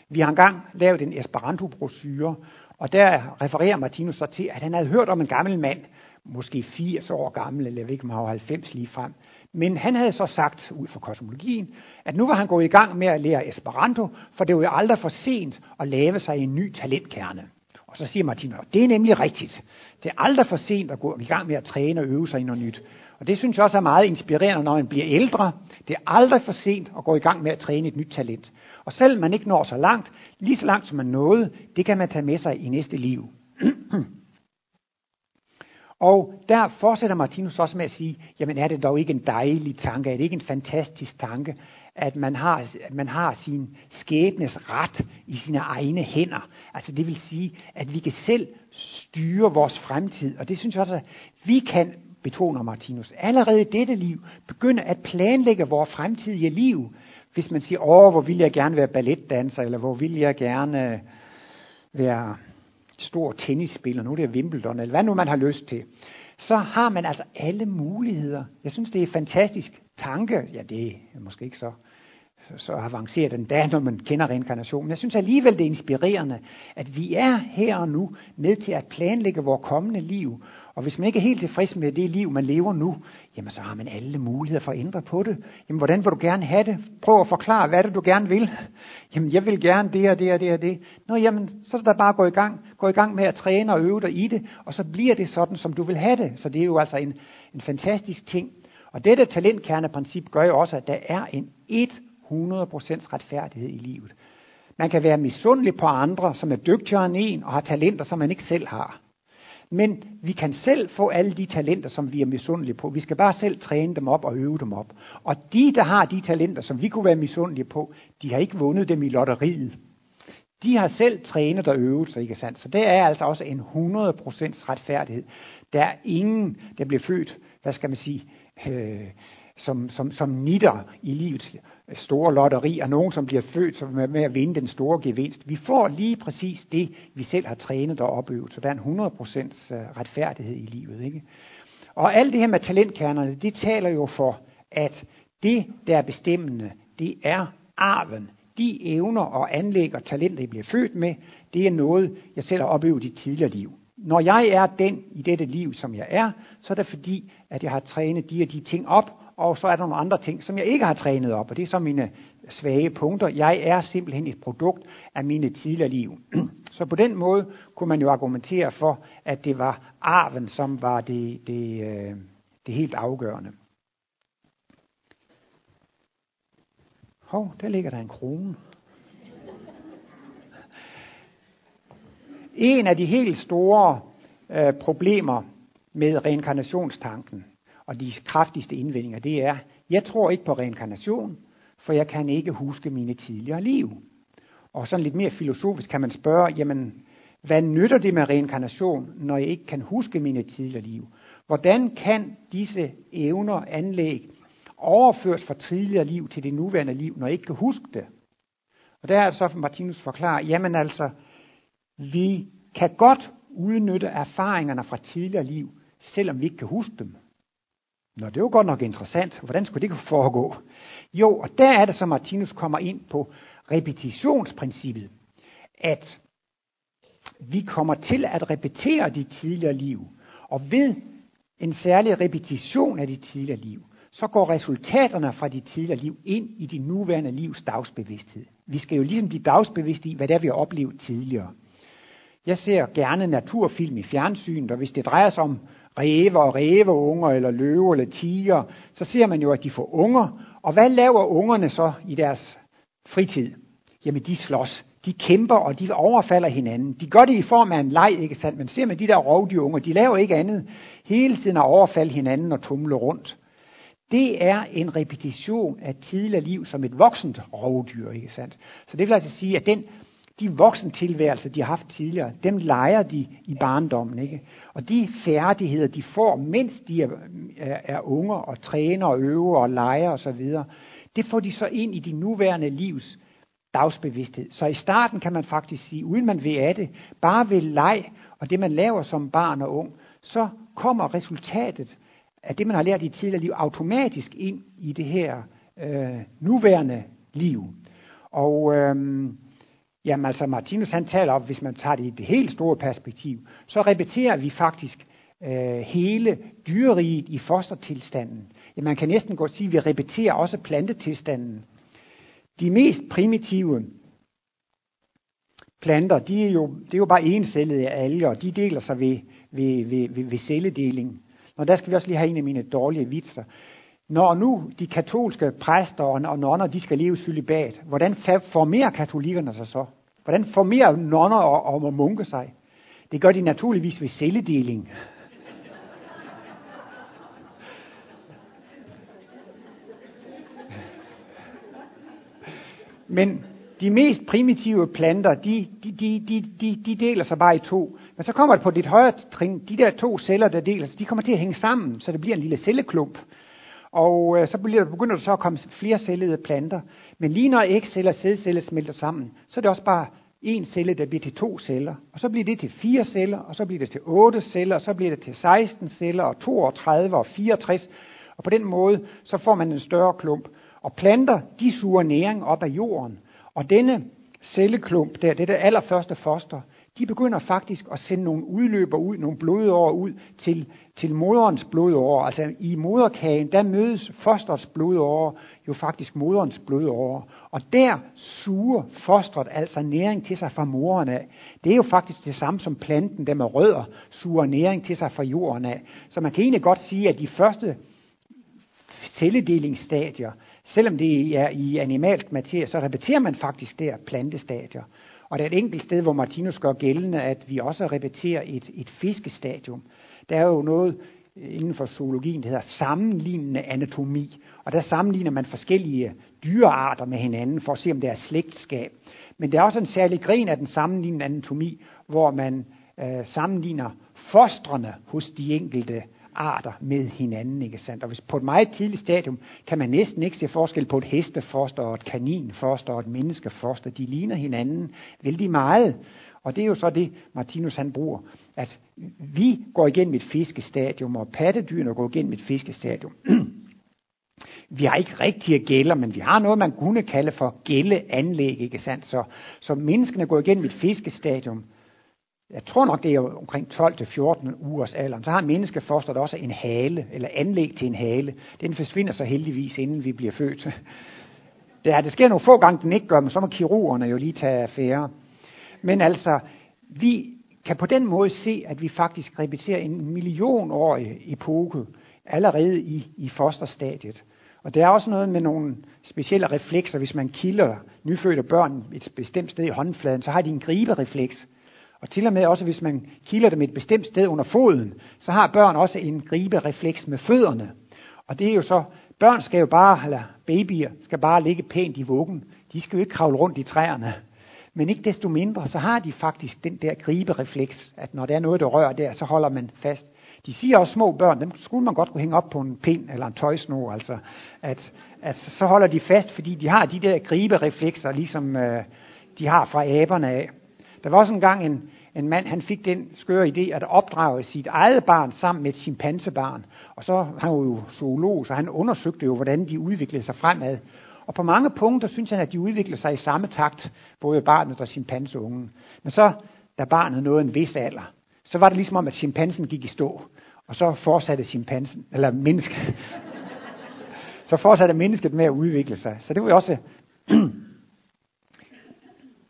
S2: Vi har engang lavet en Esperanto-brochure, og der refererer Martinus så til, at han havde hørt om en gammel mand, måske 80 år gammel, eller jeg ved ikke, om han var 90 lige frem. Men han havde så sagt, ud fra kosmologien, at nu var han gået i gang med at lære Esperanto, for det var jo aldrig for sent at lave sig en ny talentkerne. Og så siger Martinus, det er nemlig rigtigt. Det er aldrig for sent at gå i gang med at træne og øve sig i noget nyt. Og det synes jeg også er meget inspirerende, når man bliver ældre. Det er aldrig for sent at gå i gang med at træne et nyt talent. Og selvom man ikke når så langt, lige så langt som man nåede, det kan man tage med sig i næste liv. <clears throat> og der fortsætter Martinus også med at sige, jamen er det dog ikke en dejlig tanke, er det ikke en fantastisk tanke, at man har, at man har sin skæbnes ret i sine egne hænder. Altså det vil sige, at vi kan selv styre vores fremtid. Og det synes jeg også, at vi kan betoner Martinus, allerede i dette liv begynde at planlægge vores fremtidige liv. Hvis man siger, åh, hvor vil jeg gerne være balletdanser, eller hvor vil jeg gerne øh, være stor tennisspiller, nu er det Wimbledon, eller hvad nu man har lyst til, så har man altså alle muligheder. Jeg synes, det er en fantastisk tanke. Ja, det er måske ikke så, så avanceret endda, når man kender reinkarnationen. Jeg synes alligevel, det er inspirerende, at vi er her og nu med til at planlægge vores kommende liv. Og hvis man ikke er helt tilfreds med det liv, man lever nu, jamen så har man alle muligheder for at ændre på det. Jamen hvordan vil du gerne have det? Prøv at forklare, hvad det, du gerne vil? <laughs> Jamen jeg vil gerne det og det og det og det. Nå jamen, så er der bare gå i gang. Gå i gang med at træne og øve dig i det, og så bliver det sådan, som du vil have det. Så det er jo altså en, en fantastisk ting. Og dette talentkerneprincip gør jo også, at der er en 100% retfærdighed i livet. Man kan være misundelig på andre, som er dygtigere end en, og har talenter, som man ikke selv har. Men vi kan selv få alle de talenter, som vi er misundelige på. Vi skal bare selv træne dem op og øve dem op. Og de, der har de talenter, som vi kunne være misundelige på, de har ikke vundet dem i lotteriet. De har selv trænet og øvet sig, ikke sandt? Så det er altså også en 100% retfærdighed. Der er ingen, der bliver født, hvad skal man sige, øh, som, som, som nitter i livets store lotteri, og nogen, som bliver født som med, med at vinde den store gevinst. Vi får lige præcis det, vi selv har trænet og opøvet, så der er en 100% øh, retfærdighed i livet. Ikke? Og alt det her med talentkernerne, det taler jo for, at det, der er bestemmende, det er arven. De evner og anlæg og talenter, I bliver født med, det er noget, jeg selv har oplevet i tidligere liv. Når jeg er den i dette liv, som jeg er, så er det fordi, at jeg har trænet de og de ting op, og så er der nogle andre ting, som jeg ikke har trænet op, og det er så mine svage punkter. Jeg er simpelthen et produkt af mine tidligere liv. <clears throat> Så på den måde kunne man jo argumentere for, at det var arven, som var det, det, øh, det helt afgørende. Hov, der ligger der en krone. En af de helt store øh, problemer med reinkarnationstanken og de kraftigste indvendinger, det er, jeg tror ikke på reinkarnation, for jeg kan ikke huske mine tidligere liv. Og sådan lidt mere filosofisk kan man spørge, jamen, hvad nytter det med reinkarnation, når jeg ikke kan huske mine tidligere liv? Hvordan kan disse evner, anlæg, overføres fra tidligere liv til det nuværende liv, når jeg ikke kan huske det? Og der er så Martinus forklarer, jamen altså, vi kan godt udnytte erfaringerne fra tidligere liv, selvom vi ikke kan huske dem. Nå, det er jo godt nok interessant. Hvordan skulle det kunne foregå? Jo, og der er det, så Martinus kommer ind på repetitionsprincippet. At vi kommer til at repetere de tidligere liv. Og ved en særlig repetition af de tidligere liv, så går resultaterne fra de tidligere liv ind i de nuværende livs dagsbevidsthed. Vi skal jo ligesom blive dagsbevidste i, hvad det er, vi har oplevet tidligere. Jeg ser gerne naturfilm i fjernsynet, og hvis det drejer sig om ræve og ræveunger, eller løve eller tiger, så ser man jo, at de får unger. Og hvad laver ungerne så i deres fritid? Jamen, de slås. De kæmper, og de overfalder hinanden. De gør det i form af en leg, ikke sandt? Men ser man de der rovdyrunger, de laver ikke andet hele tiden at overfalde hinanden og tumle rundt. Det er en repetition af tidligere liv som et voksent rovdyr, ikke sandt? Så det vil altså sige, at den de voksentilværelser, de har haft tidligere, dem leger de i barndommen. Ikke? Og de færdigheder, de får, mens de er, er, er unge og træner og øver og leger osv., det får de så ind i de nuværende livs dagsbevidsthed. Så i starten kan man faktisk sige, uden man ved af det, bare ved leg og det man laver som barn og ung, så kommer resultatet af det, man har lært i tidligere liv, automatisk ind i det her øh, nuværende liv. Og øh, Jamen altså Martinus han taler om, hvis man tager det i det helt store perspektiv, så repeterer vi faktisk øh, hele dyreriget i fostertilstanden. Ja, man kan næsten godt sige, at vi repeterer også plantetilstanden. De mest primitive planter, de er jo, det er jo bare encellede alger, og de deler sig ved, ved, ved, ved, ved celledeling. Og der skal vi også lige have en af mine dårlige vitser. Når nu de katolske præster og nonner, de skal leve celibat, hvordan formerer katolikkerne sig så? Hvordan formerer nonner og, og munke sig? Det gør de naturligvis ved celledeling. Men de mest primitive planter, de, de, de, de, de, de deler sig bare i to. Men så kommer det på dit højere trin, de der to celler, der deler sig, de kommer til at hænge sammen, så det bliver en lille celleklump. Og øh, så begynder der så at komme flere cellede planter. Men lige når ægceller og sædceller smelter sammen, så er det også bare en celle, der bliver til to celler. Og så bliver det til fire celler, og så bliver det til otte celler, og så bliver det til 16 celler, og 32 og 64. Og på den måde, så får man en større klump. Og planter, de suger næring op af jorden. Og denne celleklump der, det er det allerførste foster, de begynder faktisk at sende nogle udløber ud, nogle blodårer ud til, til moderens blodårer. Altså i moderkagen, der mødes fosterets blodårer jo faktisk moderens blodårer. Og der suger fosteret altså næring til sig fra moren af. Det er jo faktisk det samme som planten, der med rødder, suger næring til sig fra jorden af. Så man kan egentlig godt sige, at de første celledelingsstadier, selvom det er i animalsk materie, så repeterer man faktisk der plantestadier. Og der er et enkelt sted, hvor Martinus gør gældende, at vi også repeterer et, et fiskestadium. Der er jo noget øh, inden for zoologien, der hedder sammenlignende anatomi. Og der sammenligner man forskellige dyrearter med hinanden for at se, om der er slægtskab. Men der er også en særlig gren af den sammenlignende anatomi, hvor man øh, sammenligner fostrene hos de enkelte arter med hinanden, ikke sandt? Og hvis på et meget tidligt stadium kan man næsten ikke se forskel på et hestefoster og et kaninfoster og et menneskefoster. De ligner hinanden vældig meget. Og det er jo så det, Martinus han bruger, at vi går igennem et fiskestadium, og pattedyrene går igennem et fiskestadium. <clears throat> vi har ikke rigtige gælder, men vi har noget, man kunne kalde for gældeanlæg, ikke sandt? Så, så menneskene går igennem et fiskestadium. Jeg tror nok, det er omkring 12-14 ugers alderen. Så har menneskefosteret også en hale, eller anlæg til en hale. Den forsvinder så heldigvis, inden vi bliver født. <laughs> Det, er, det sker nogle få gange, den ikke gør, men så må kirurgerne jo lige tage affære. Men altså, vi kan på den måde se, at vi faktisk repeterer en millionårig epoke allerede i, i fosterstadiet. Og der er også noget med nogle specielle reflekser. Hvis man kilder nyfødte børn et bestemt sted i håndfladen, så har de en griberefleks. Og til og med også, hvis man kilder dem et bestemt sted under foden, så har børn også en griberefleks med fødderne. Og det er jo så, børn skal jo bare, eller babyer, skal bare ligge pænt i vuggen. De skal jo ikke kravle rundt i træerne. Men ikke desto mindre, så har de faktisk den der griberefleks, at når der er noget, der rører der, så holder man fast. De siger også små børn, dem skulle man godt kunne hænge op på en pind eller en tøjsnor, altså, at, at så holder de fast, fordi de har de der gribereflekser, ligesom øh, de har fra aberne af. Der var også engang en, en mand, han fik den skøre idé at opdrage sit eget barn sammen med et chimpansebarn. Og så han var jo zoolog, så han undersøgte jo, hvordan de udviklede sig fremad. Og på mange punkter synes han, at de udviklede sig i samme takt, både barnet og chimpanseungen. Men så, da barnet nåede en vis alder, så var det ligesom om, at chimpansen gik i stå. Og så fortsatte chimpansen, eller mennesket, <laughs> så fortsatte mennesket med at udvikle sig. Så det var jo også <clears throat>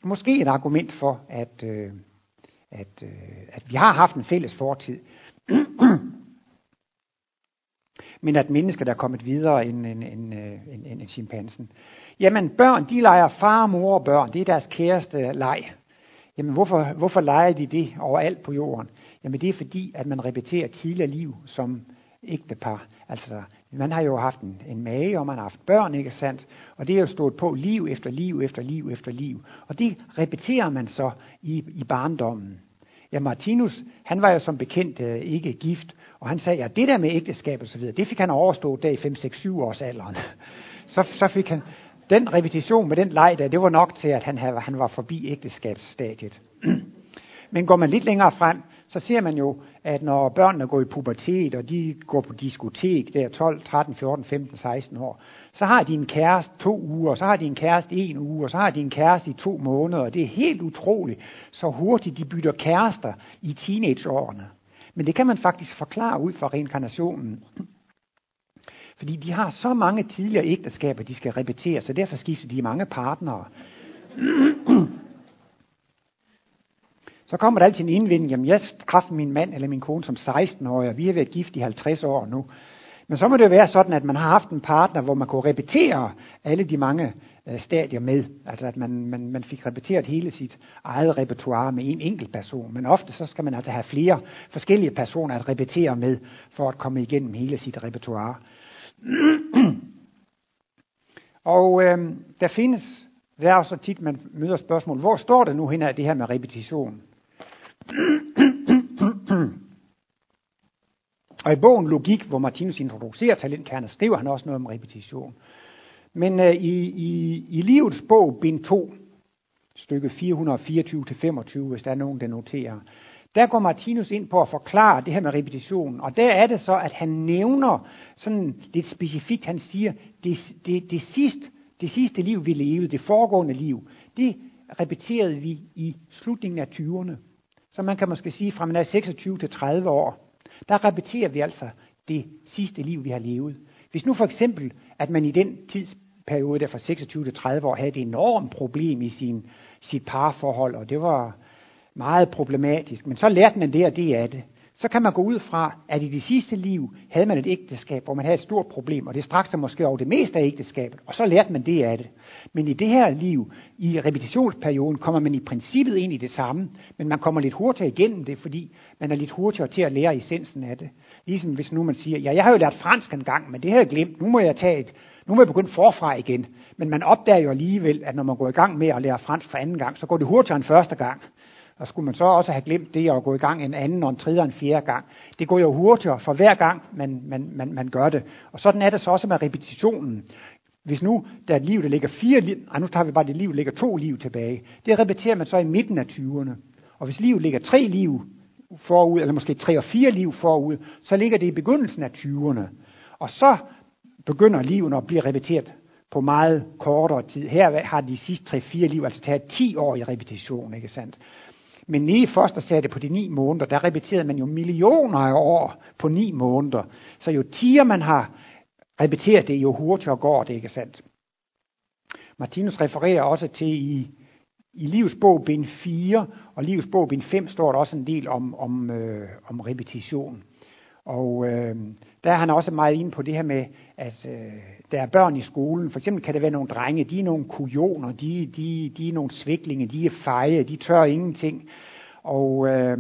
S2: måske et argument for, at, øh, at, øh, at vi har haft en fælles fortid. <clears throat> men at mennesker der er kommet videre end, end, end, øh, end, end, end chimpansen. Jamen børn, de leger far, mor og børn. Det er deres kæreste leg. Jamen hvorfor, hvorfor leger de det overalt på jorden? Jamen det er fordi, at man repeterer tidligere liv som ægtepar. Altså, man har jo haft en, en mage, og man har haft børn, ikke sandt? Og det er jo stået på liv efter liv efter liv efter liv. Og det repeterer man så i, i barndommen. Ja, Martinus, han var jo som bekendt øh, ikke gift, og han sagde, at det der med ægteskab og så videre, det fik han overstået der i 5, 6, 7 års alderen. <laughs> Så, så fik han den repetition med den leg der, det var nok til, at han, havde, han var forbi ægteskabsstadiet. <clears throat> Men går man lidt længere frem, så ser man jo, at når børnene går i pubertet, og de går på diskotek, der 12, 13, 14, 15, 16 år, så har de en kæreste to uger, så har de en kæreste en uge, og så har de en kæreste i to måneder. Og det er helt utroligt, så hurtigt de bytter kærester i teenageårene. Men det kan man faktisk forklare ud fra reinkarnationen. Fordi de har så mange tidligere ægteskaber, de skal repetere, så derfor skifter de mange partnere. Så kommer der altid en indvending, jamen jeg træffede min mand eller min kone som 16-årig, og vi har været gift i 50 år nu. Men så må det være sådan, at man har haft en partner, hvor man kunne repetere alle de mange øh, stadier med. Altså at man, man, man fik repeteret hele sit eget repertoire med en enkelt person. Men ofte så skal man altså have flere forskellige personer at repetere med, for at komme igennem hele sit repertoire. <clears throat> og øh, der findes, der er så tit, man møder spørgsmål, hvor står det nu hen af det her med repetition? Og i bogen Logik, hvor Martinus introducerer talentkernet, skriver han også noget om repetition. Men øh, i, i, i livets bog, bind 2, stykke 424-25, hvis der er nogen, der noterer, der går Martinus ind på at forklare det her med repetition. Og der er det så, at han nævner sådan lidt specifikt, han siger, det, det, det, sidste, det sidste liv, vi levede, det foregående liv, det repeterede vi i slutningen af 20'erne. Så man kan måske sige, fra man er 26 til 30 år, der repeterer vi altså det sidste liv, vi har levet. Hvis nu for eksempel, at man i den tidsperiode der fra 26 til 30 år havde et enormt problem i sin, sit parforhold, og det var meget problematisk, men så lærte man det og det af det så kan man gå ud fra, at i det sidste liv havde man et ægteskab, hvor man havde et stort problem, og det strakte sig måske over det meste af ægteskabet, og så lærte man det af det. Men i det her liv, i repetitionsperioden, kommer man i princippet ind i det samme, men man kommer lidt hurtigere igennem det, fordi man er lidt hurtigere til at lære essensen af det. Ligesom hvis nu man siger, ja, jeg har jo lært fransk en gang, men det har jeg glemt, nu må jeg tage et, nu må jeg begynde forfra igen. Men man opdager jo alligevel, at når man går i gang med at lære fransk for anden gang, så går det hurtigere end første gang og skulle man så også have glemt det og gå i gang en anden og en tredje og en fjerde gang. Det går jo hurtigere for hver gang, man, man, man, man gør det. Og sådan er det så også med repetitionen. Hvis nu der er et liv, der ligger fire liv, ej, nu tager vi bare det liv, der ligger to liv tilbage. Det repeterer man så i midten af 20'erne. Og hvis livet ligger tre liv forud, eller måske tre og fire liv forud, så ligger det i begyndelsen af 20'erne. Og så begynder livet at blive repeteret på meget kortere tid. Her har de sidste 3-4 liv altså taget 10 år i repetition, ikke sandt? Men nede i det på de ni måneder, der repeterede man jo millioner af år på ni måneder. Så jo tiger man har repeteret det, jo hurtigere går det, ikke sandt? Martinus refererer også til i, i Livets bog, bind 4, og Livets bog, bind 5, står der også en del om, om, øh, om repetition. Og øh, der er han også meget inde på det her med, at øh, der er børn i skolen. For eksempel kan det være nogle drenge, de er nogle kujoner, de, de, de er nogle sviklinge, de er feje, de tør ingenting. Og øh,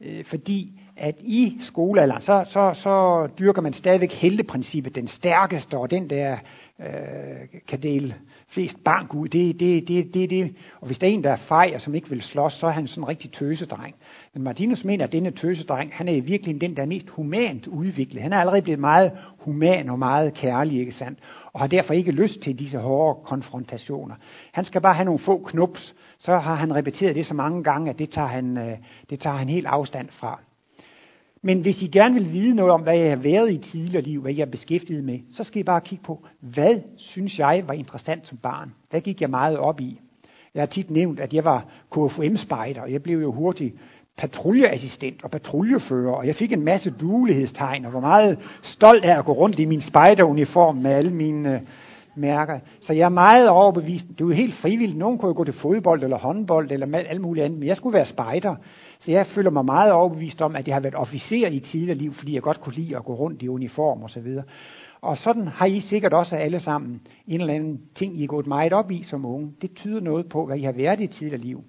S2: øh, fordi at i skolealderen, så, så, så dyrker man stadigvæk helteprincippet, den stærkeste og den der øh, kan dele flest bank ud. Det, det, det, det, det. Og hvis der er en, der er fej og som ikke vil slås, så er han sådan en rigtig tøsedreng. Men Martinus mener, at denne tøsedreng, han er i virkeligheden den, der er mest humant udviklet. Han er allerede blevet meget human og meget kærlig, ikke sandt? Og har derfor ikke lyst til disse hårde konfrontationer. Han skal bare have nogle få knups, så har han repeteret det så mange gange, at det tager han, øh, det tager han helt afstand fra. Men hvis I gerne vil vide noget om, hvad jeg har været i tidligere liv, hvad jeg er beskæftiget med, så skal I bare kigge på, hvad synes jeg var interessant som barn? Hvad gik jeg meget op i? Jeg har tit nævnt, at jeg var KFUM-spejder, og jeg blev jo hurtigt patruljeassistent og patruljefører, og jeg fik en masse duelighedstegn, og var meget stolt af at gå rundt i min spejderuniform med alle mine øh, mærker. Så jeg er meget overbevist. Det er jo helt frivilligt. Nogen kunne jo gå til fodbold eller håndbold eller alt muligt andet, men jeg skulle være spejder. Så jeg føler mig meget overbevist om, at jeg har været officer i tidligere liv, fordi jeg godt kunne lide at gå rundt i uniform og så videre. Og sådan har I sikkert også alle sammen en eller anden ting, I er gået meget op i som unge. Det tyder noget på, hvad I har været i tidligere liv.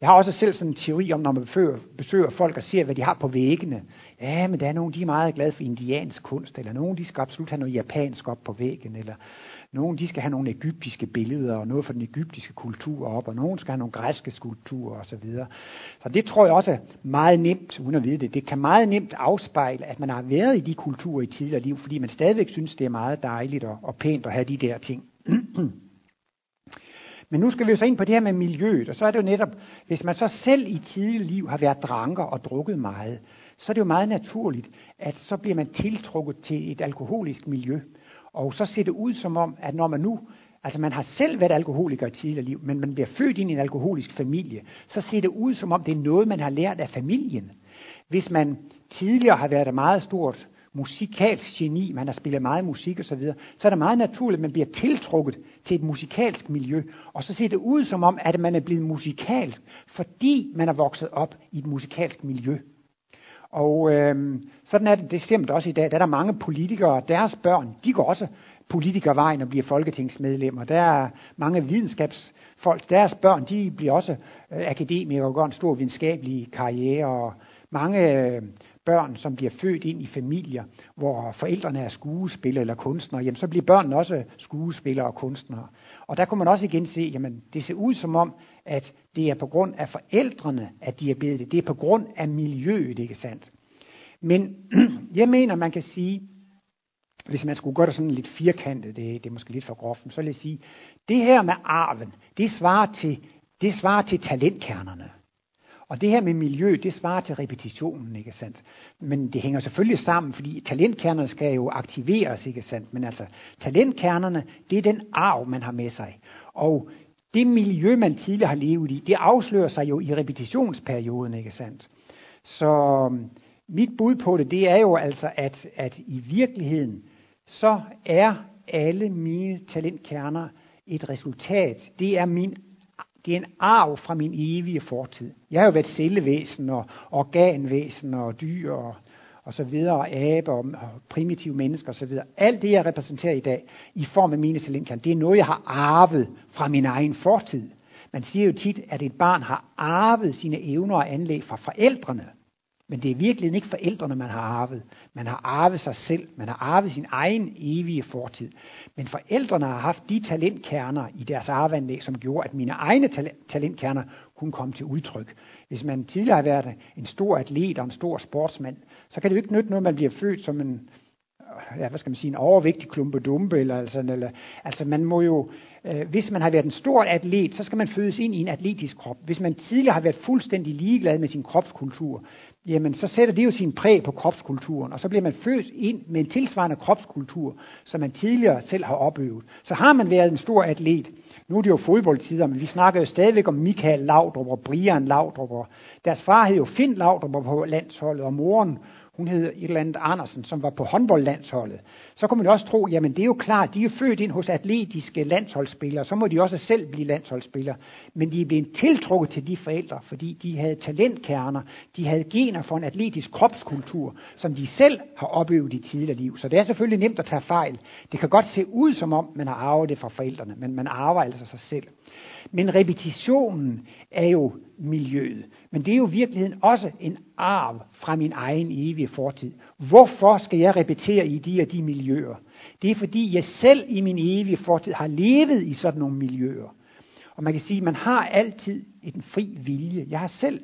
S2: Jeg har også selv sådan en teori om, når man besøger, besøger folk og ser, hvad de har på væggene. Ja, men der er nogen, de er meget glade for indiansk kunst, eller nogen, de skal absolut have noget japansk op på væggen, eller nogle de skal have nogle egyptiske billeder og noget fra den egyptiske kultur op, og nogen skal have nogle græske skulpturer osv. Så, så det tror jeg også meget nemt, uden at vide det. Det kan meget nemt afspejle, at man har været i de kulturer i tidligere liv, fordi man stadigvæk synes, det er meget dejligt og, og pænt at have de der ting. <clears throat> Men nu skal vi jo så ind på det her med miljøet, og så er det jo netop, hvis man så selv i tidligere liv har været dranker og drukket meget, så er det jo meget naturligt, at så bliver man tiltrukket til et alkoholisk miljø. Og så ser det ud som om, at når man nu, altså man har selv været alkoholiker i tidligere liv, men man bliver født ind i en alkoholisk familie, så ser det ud som om, det er noget, man har lært af familien. Hvis man tidligere har været et meget stort musikalsk geni, man har spillet meget musik osv., så, så er det meget naturligt, at man bliver tiltrukket til et musikalsk miljø. Og så ser det ud som om, at man er blevet musikalsk, fordi man er vokset op i et musikalsk miljø. Og øh, sådan er det bestemt også i dag. Der er der mange politikere, deres børn, de går også politikervejen og bliver folketingsmedlemmer. Der er mange videnskabsfolk, deres børn, de bliver også øh, akademikere og går en stor videnskabelig karriere. Og mange øh, børn, som bliver født ind i familier, hvor forældrene er skuespillere eller kunstnere, jamen så bliver børnene også skuespillere og kunstnere. Og der kunne man også igen se, jamen det ser ud som om, at det er på grund af forældrene, at de er blevet det. Det er på grund af miljøet, ikke sandt? Men <clears throat> jeg mener, man kan sige, hvis man skulle gøre det sådan lidt firkantet, det, det er måske lidt for groft, men så vil jeg sige, det her med arven, det svarer til, det svarer til talentkernerne. Og det her med miljø, det svarer til repetitionen, ikke sandt? Men det hænger selvfølgelig sammen, fordi talentkernerne skal jo aktiveres, ikke sandt? Men altså, talentkernerne, det er den arv, man har med sig. Og det miljø, man tidligere har levet i, det afslører sig jo i repetitionsperioden, ikke sandt? Så øhm, mit bud på det, det er jo altså, at, at i virkeligheden, så er alle mine talentkerner et resultat. Det er min det er en arv fra min evige fortid. Jeg har jo været cellevæsen og organvæsen og dyr og, og så videre, og aber og, primitive mennesker og så videre. Alt det, jeg repræsenterer i dag i form af mine talentkerner, det er noget, jeg har arvet fra min egen fortid. Man siger jo tit, at et barn har arvet sine evner og anlæg fra forældrene. Men det er virkelig ikke forældrene, man har arvet. Man har arvet sig selv. Man har arvet sin egen evige fortid. Men forældrene har haft de talentkerner i deres arveanlæg, som gjorde, at mine egne talentkerner kunne komme til udtryk. Hvis man tidligere har været en stor atlet og en stor sportsmand, så kan det jo ikke nytte noget, man bliver født som en ja, hvad skal man sige, en overvægtig klumpedumpe, eller, altså, eller, altså man må jo, øh, hvis man har været en stor atlet, så skal man fødes ind i en atletisk krop. Hvis man tidligere har været fuldstændig ligeglad med sin kropskultur, jamen så sætter det jo sin præg på kropskulturen, og så bliver man født ind med en tilsvarende kropskultur, som man tidligere selv har opøvet. Så har man været en stor atlet, nu er det jo fodboldtider, men vi snakker jo stadigvæk om Michael Laudrup og Brian Laudrup, og deres far hed jo Finn Laudrup på landsholdet, og moren hun hed et eller andet Andersen, som var på håndboldlandsholdet, så kunne man også tro, jamen det er jo klart, de er født ind hos atletiske landsholdsspillere, så må de også selv blive landsholdsspillere. Men de er blevet tiltrukket til de forældre, fordi de havde talentkerner, de havde gener for en atletisk kropskultur, som de selv har opøvet i tidligere liv. Så det er selvfølgelig nemt at tage fejl. Det kan godt se ud som om, man har arvet det fra forældrene, men man arver altså sig selv. Men repetitionen er jo miljøet. Men det er jo i virkeligheden også en arv fra min egen evige fortid. Hvorfor skal jeg repetere i de og de miljøer? Det er fordi jeg selv i min evige fortid har levet i sådan nogle miljøer. Og man kan sige, at man har altid en fri vilje. Jeg har selv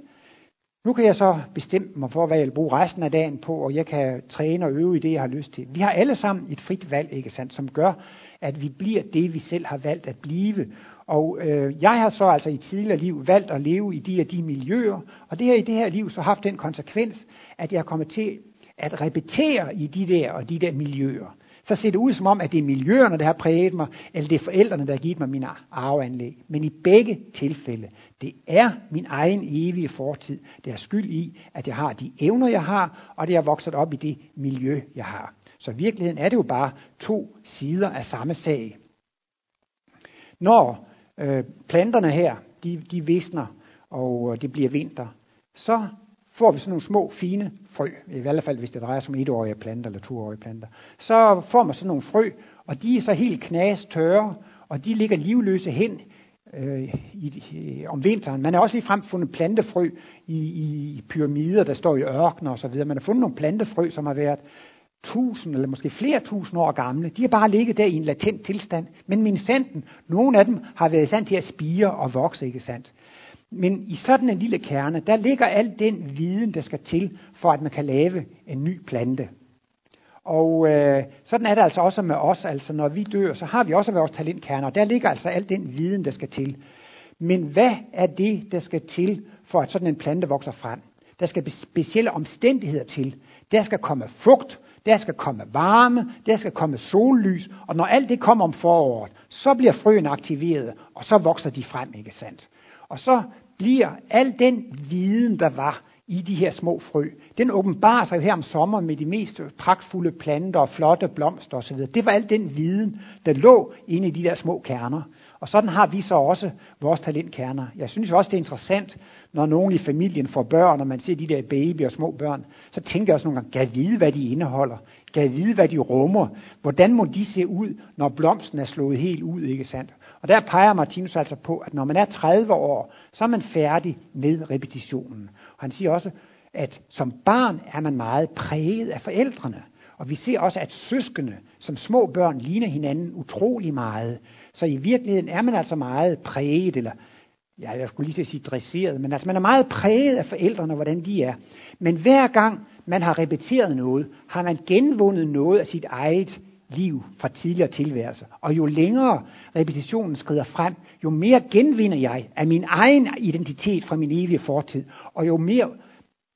S2: nu kan jeg så bestemme mig for, hvad jeg vil bruge resten af dagen på, og jeg kan træne og øve i det, jeg har lyst til. Vi har alle sammen et frit valg, ikke sandt, som gør, at vi bliver det, vi selv har valgt at blive. Og øh, jeg har så altså i tidligere liv valgt at leve i de og de miljøer, og det har i det her liv så haft den konsekvens, at jeg er kommet til at repetere i de der og de der miljøer. Så ser det ud som om, at det er miljøerne, der har præget mig, eller det er forældrene, der har givet mig mine arveanlæg. Men i begge tilfælde, det er min egen evige fortid, der er skyld i, at jeg har de evner, jeg har, og det er vokset op i det miljø, jeg har. Så i virkeligheden er det jo bare to sider af samme sag. Når øh, planterne her, de, de visner, og øh, det bliver vinter, så får vi sådan nogle små, fine frø, i hvert fald hvis det drejer sig om etårige planter eller toårige planter, så får man sådan nogle frø, og de er så helt knas tørre, og de ligger livløse hen øh, i, øh, om vinteren. Man har også lige frem fundet plantefrø i, i pyramider, der står i ørkener og så videre. Man har fundet nogle plantefrø, som har været tusind eller måske flere tusind år gamle. De har bare ligget der i en latent tilstand. Men min sanden, nogle af dem har været i stand til at spire og vokse, ikke sandt? Men i sådan en lille kerne, der ligger al den viden, der skal til, for at man kan lave en ny plante. Og øh, sådan er det altså også med os. Altså når vi dør, så har vi også vores talentkerner. Der ligger altså al den viden, der skal til. Men hvad er det, der skal til, for at sådan en plante vokser frem? Der skal specielle omstændigheder til. Der skal komme frugt, der skal komme varme, der skal komme sollys, og når alt det kommer om foråret, så bliver frøen aktiveret, og så vokser de frem, ikke sandt? Og så bliver al den viden, der var i de her små frø, den åbenbarer sig her om sommeren med de mest pragtfulde planter og flotte blomster osv. Det var al den viden, der lå inde i de der små kerner. Og sådan har vi så også vores talentkerner. Jeg synes også, det er interessant, når nogen i familien får børn, og man ser de der baby og små børn, så tænker jeg også nogle gange, kan jeg vide, hvad de indeholder? Kan jeg vide, hvad de rummer? Hvordan må de se ud, når blomsten er slået helt ud, ikke sandt? Og der peger Martinus altså på, at når man er 30 år, så er man færdig med repetitionen. Og han siger også, at som barn er man meget præget af forældrene. Og vi ser også, at søskende som små børn ligner hinanden utrolig meget. Så i virkeligheden er man altså meget præget, eller ja, jeg skulle lige til at sige dresseret, men altså man er meget præget af forældrene, hvordan de er. Men hver gang man har repeteret noget, har man genvundet noget af sit eget liv fra tidligere tilværelser. Og jo længere repetitionen skrider frem, jo mere genvinder jeg af min egen identitet fra min evige fortid, og jo, mere,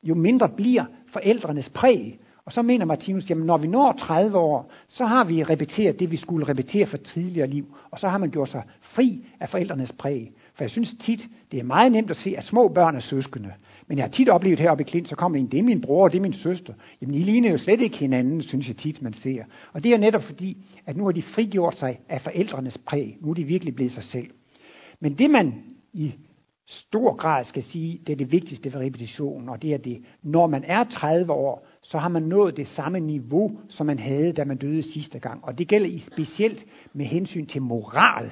S2: jo mindre bliver forældrenes præg. Og så mener Martinus, jamen når vi når 30 år, så har vi repeteret det, vi skulle repetere for tidligere liv, og så har man gjort sig fri af forældrenes præg. For jeg synes tit, det er meget nemt at se, at små børn er søskende. Men jeg har tit oplevet heroppe i Klint, så kommer en, det er min bror, og det er min søster. Jamen, I ligner jo slet ikke hinanden, synes jeg tit, man ser. Og det er netop fordi, at nu har de frigjort sig af forældrenes præg. Nu er de virkelig blevet sig selv. Men det man i stor grad skal sige, det er det vigtigste ved repetition, og det er det, når man er 30 år, så har man nået det samme niveau, som man havde, da man døde sidste gang. Og det gælder i specielt med hensyn til moral.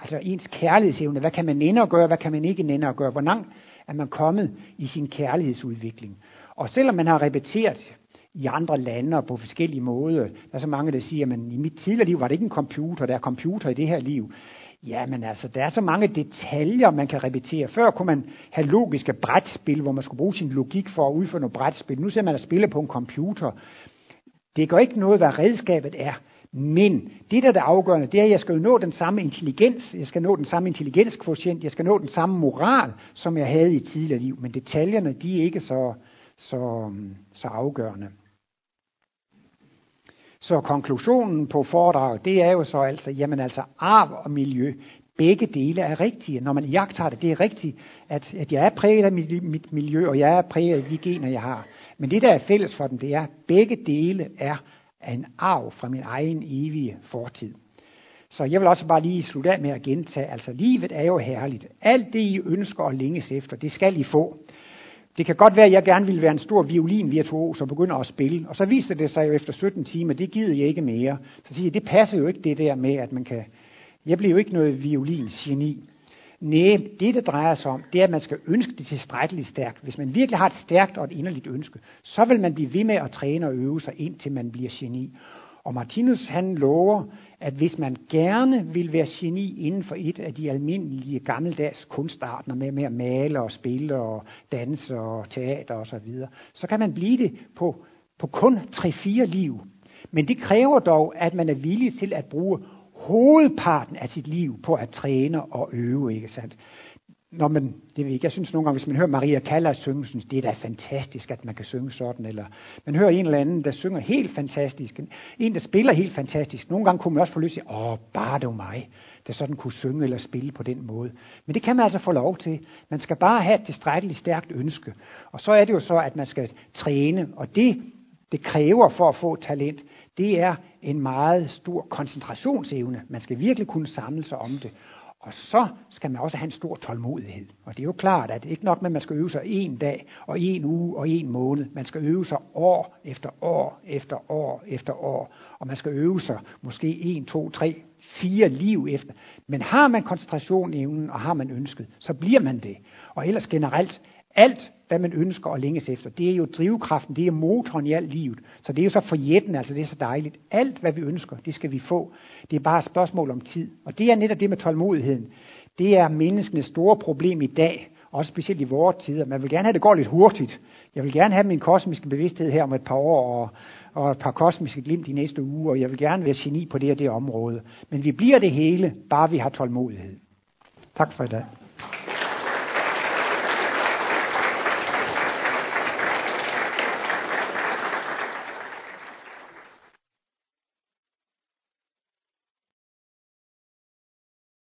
S2: Altså ens kærlighedsevne. Hvad kan man nænde at gøre, hvad kan man ikke nænde at gøre? Hvor langt er man kommet i sin kærlighedsudvikling? Og selvom man har repeteret i andre lande og på forskellige måder, der er så mange, der siger, at i mit tidligere liv var det ikke en computer, der er computer i det her liv. Ja, men altså, der er så mange detaljer, man kan repetere. Før kunne man have logiske brætspil, hvor man skulle bruge sin logik for at udføre noget brætspil. Nu ser man at spille på en computer. Det gør ikke noget, hvad redskabet er. Men det, der er det afgørende, det er, at jeg skal nå den samme intelligens, jeg skal nå den samme intelligenskvotient, jeg skal nå den samme moral, som jeg havde i tidligere liv. Men detaljerne, de er ikke så, så, så afgørende. Så konklusionen på foredraget, det er jo så altså, jamen altså arv og miljø, begge dele er rigtige. Når man jagter det, det er rigtigt, at, at jeg er præget af mit, mit miljø, og jeg er præget af de gener, jeg har. Men det, der er fælles for dem, det er, at begge dele er en arv fra min egen evige fortid. Så jeg vil også bare lige slutte af med at gentage, altså livet er jo herligt. Alt det, I ønsker og længes efter, det skal I få. Det kan godt være, at jeg gerne ville være en stor violinvirtuos og begynder at spille. Og så viser det sig jo efter 17 timer, det gider jeg ikke mere. Så siger jeg, det passer jo ikke det der med, at man kan... Jeg bliver jo ikke noget violingeni. Nej, det det drejer sig om, det er, at man skal ønske det tilstrækkeligt stærkt. Hvis man virkelig har et stærkt og et inderligt ønske, så vil man blive ved med at træne og øve sig, indtil man bliver geni. Og Martinus han lover, at hvis man gerne vil være geni inden for et af de almindelige gammeldags kunstarter med, med at male og spille og danse og teater osv., så, videre, så kan man blive det på, på kun 3-4 liv. Men det kræver dog, at man er villig til at bruge hovedparten af sit liv på at træne og øve, ikke sandt? Når men det ved ikke, jeg synes nogle gange, hvis man hører Maria Callas synge, synes det er da fantastisk, at man kan synge sådan, eller man hører en eller anden, der synger helt fantastisk, en, der spiller helt fantastisk. Nogle gange kunne man også få lyst til, åh, bare det var mig, der sådan kunne synge eller spille på den måde. Men det kan man altså få lov til. Man skal bare have et tilstrækkeligt stærkt ønske. Og så er det jo så, at man skal træne, og det, det kræver for at få talent, det er en meget stor koncentrationsevne. Man skal virkelig kunne samle sig om det. Og så skal man også have en stor tålmodighed. Og det er jo klart, at det ikke nok med, at man skal øve sig en dag, og en uge, og en måned. Man skal øve sig år efter år, efter år, efter år. Og man skal øve sig måske en, to, tre, fire liv efter. Men har man koncentrationevnen, og har man ønsket, så bliver man det. Og ellers generelt, alt hvad man ønsker og længes efter. Det er jo drivkraften, det er motoren i alt livet. Så det er jo så forjætten, altså det er så dejligt. Alt hvad vi ønsker, det skal vi få. Det er bare et spørgsmål om tid. Og det er netop det med tålmodigheden. Det er menneskenes store problem i dag, også specielt i vores tider. Man vil gerne have, det går lidt hurtigt. Jeg vil gerne have min kosmiske bevidsthed her om et par år, og, og et par kosmiske glimt de næste uger, og jeg vil gerne være geni på det og det område. Men vi bliver det hele, bare vi har tålmodighed. Tak for i dag.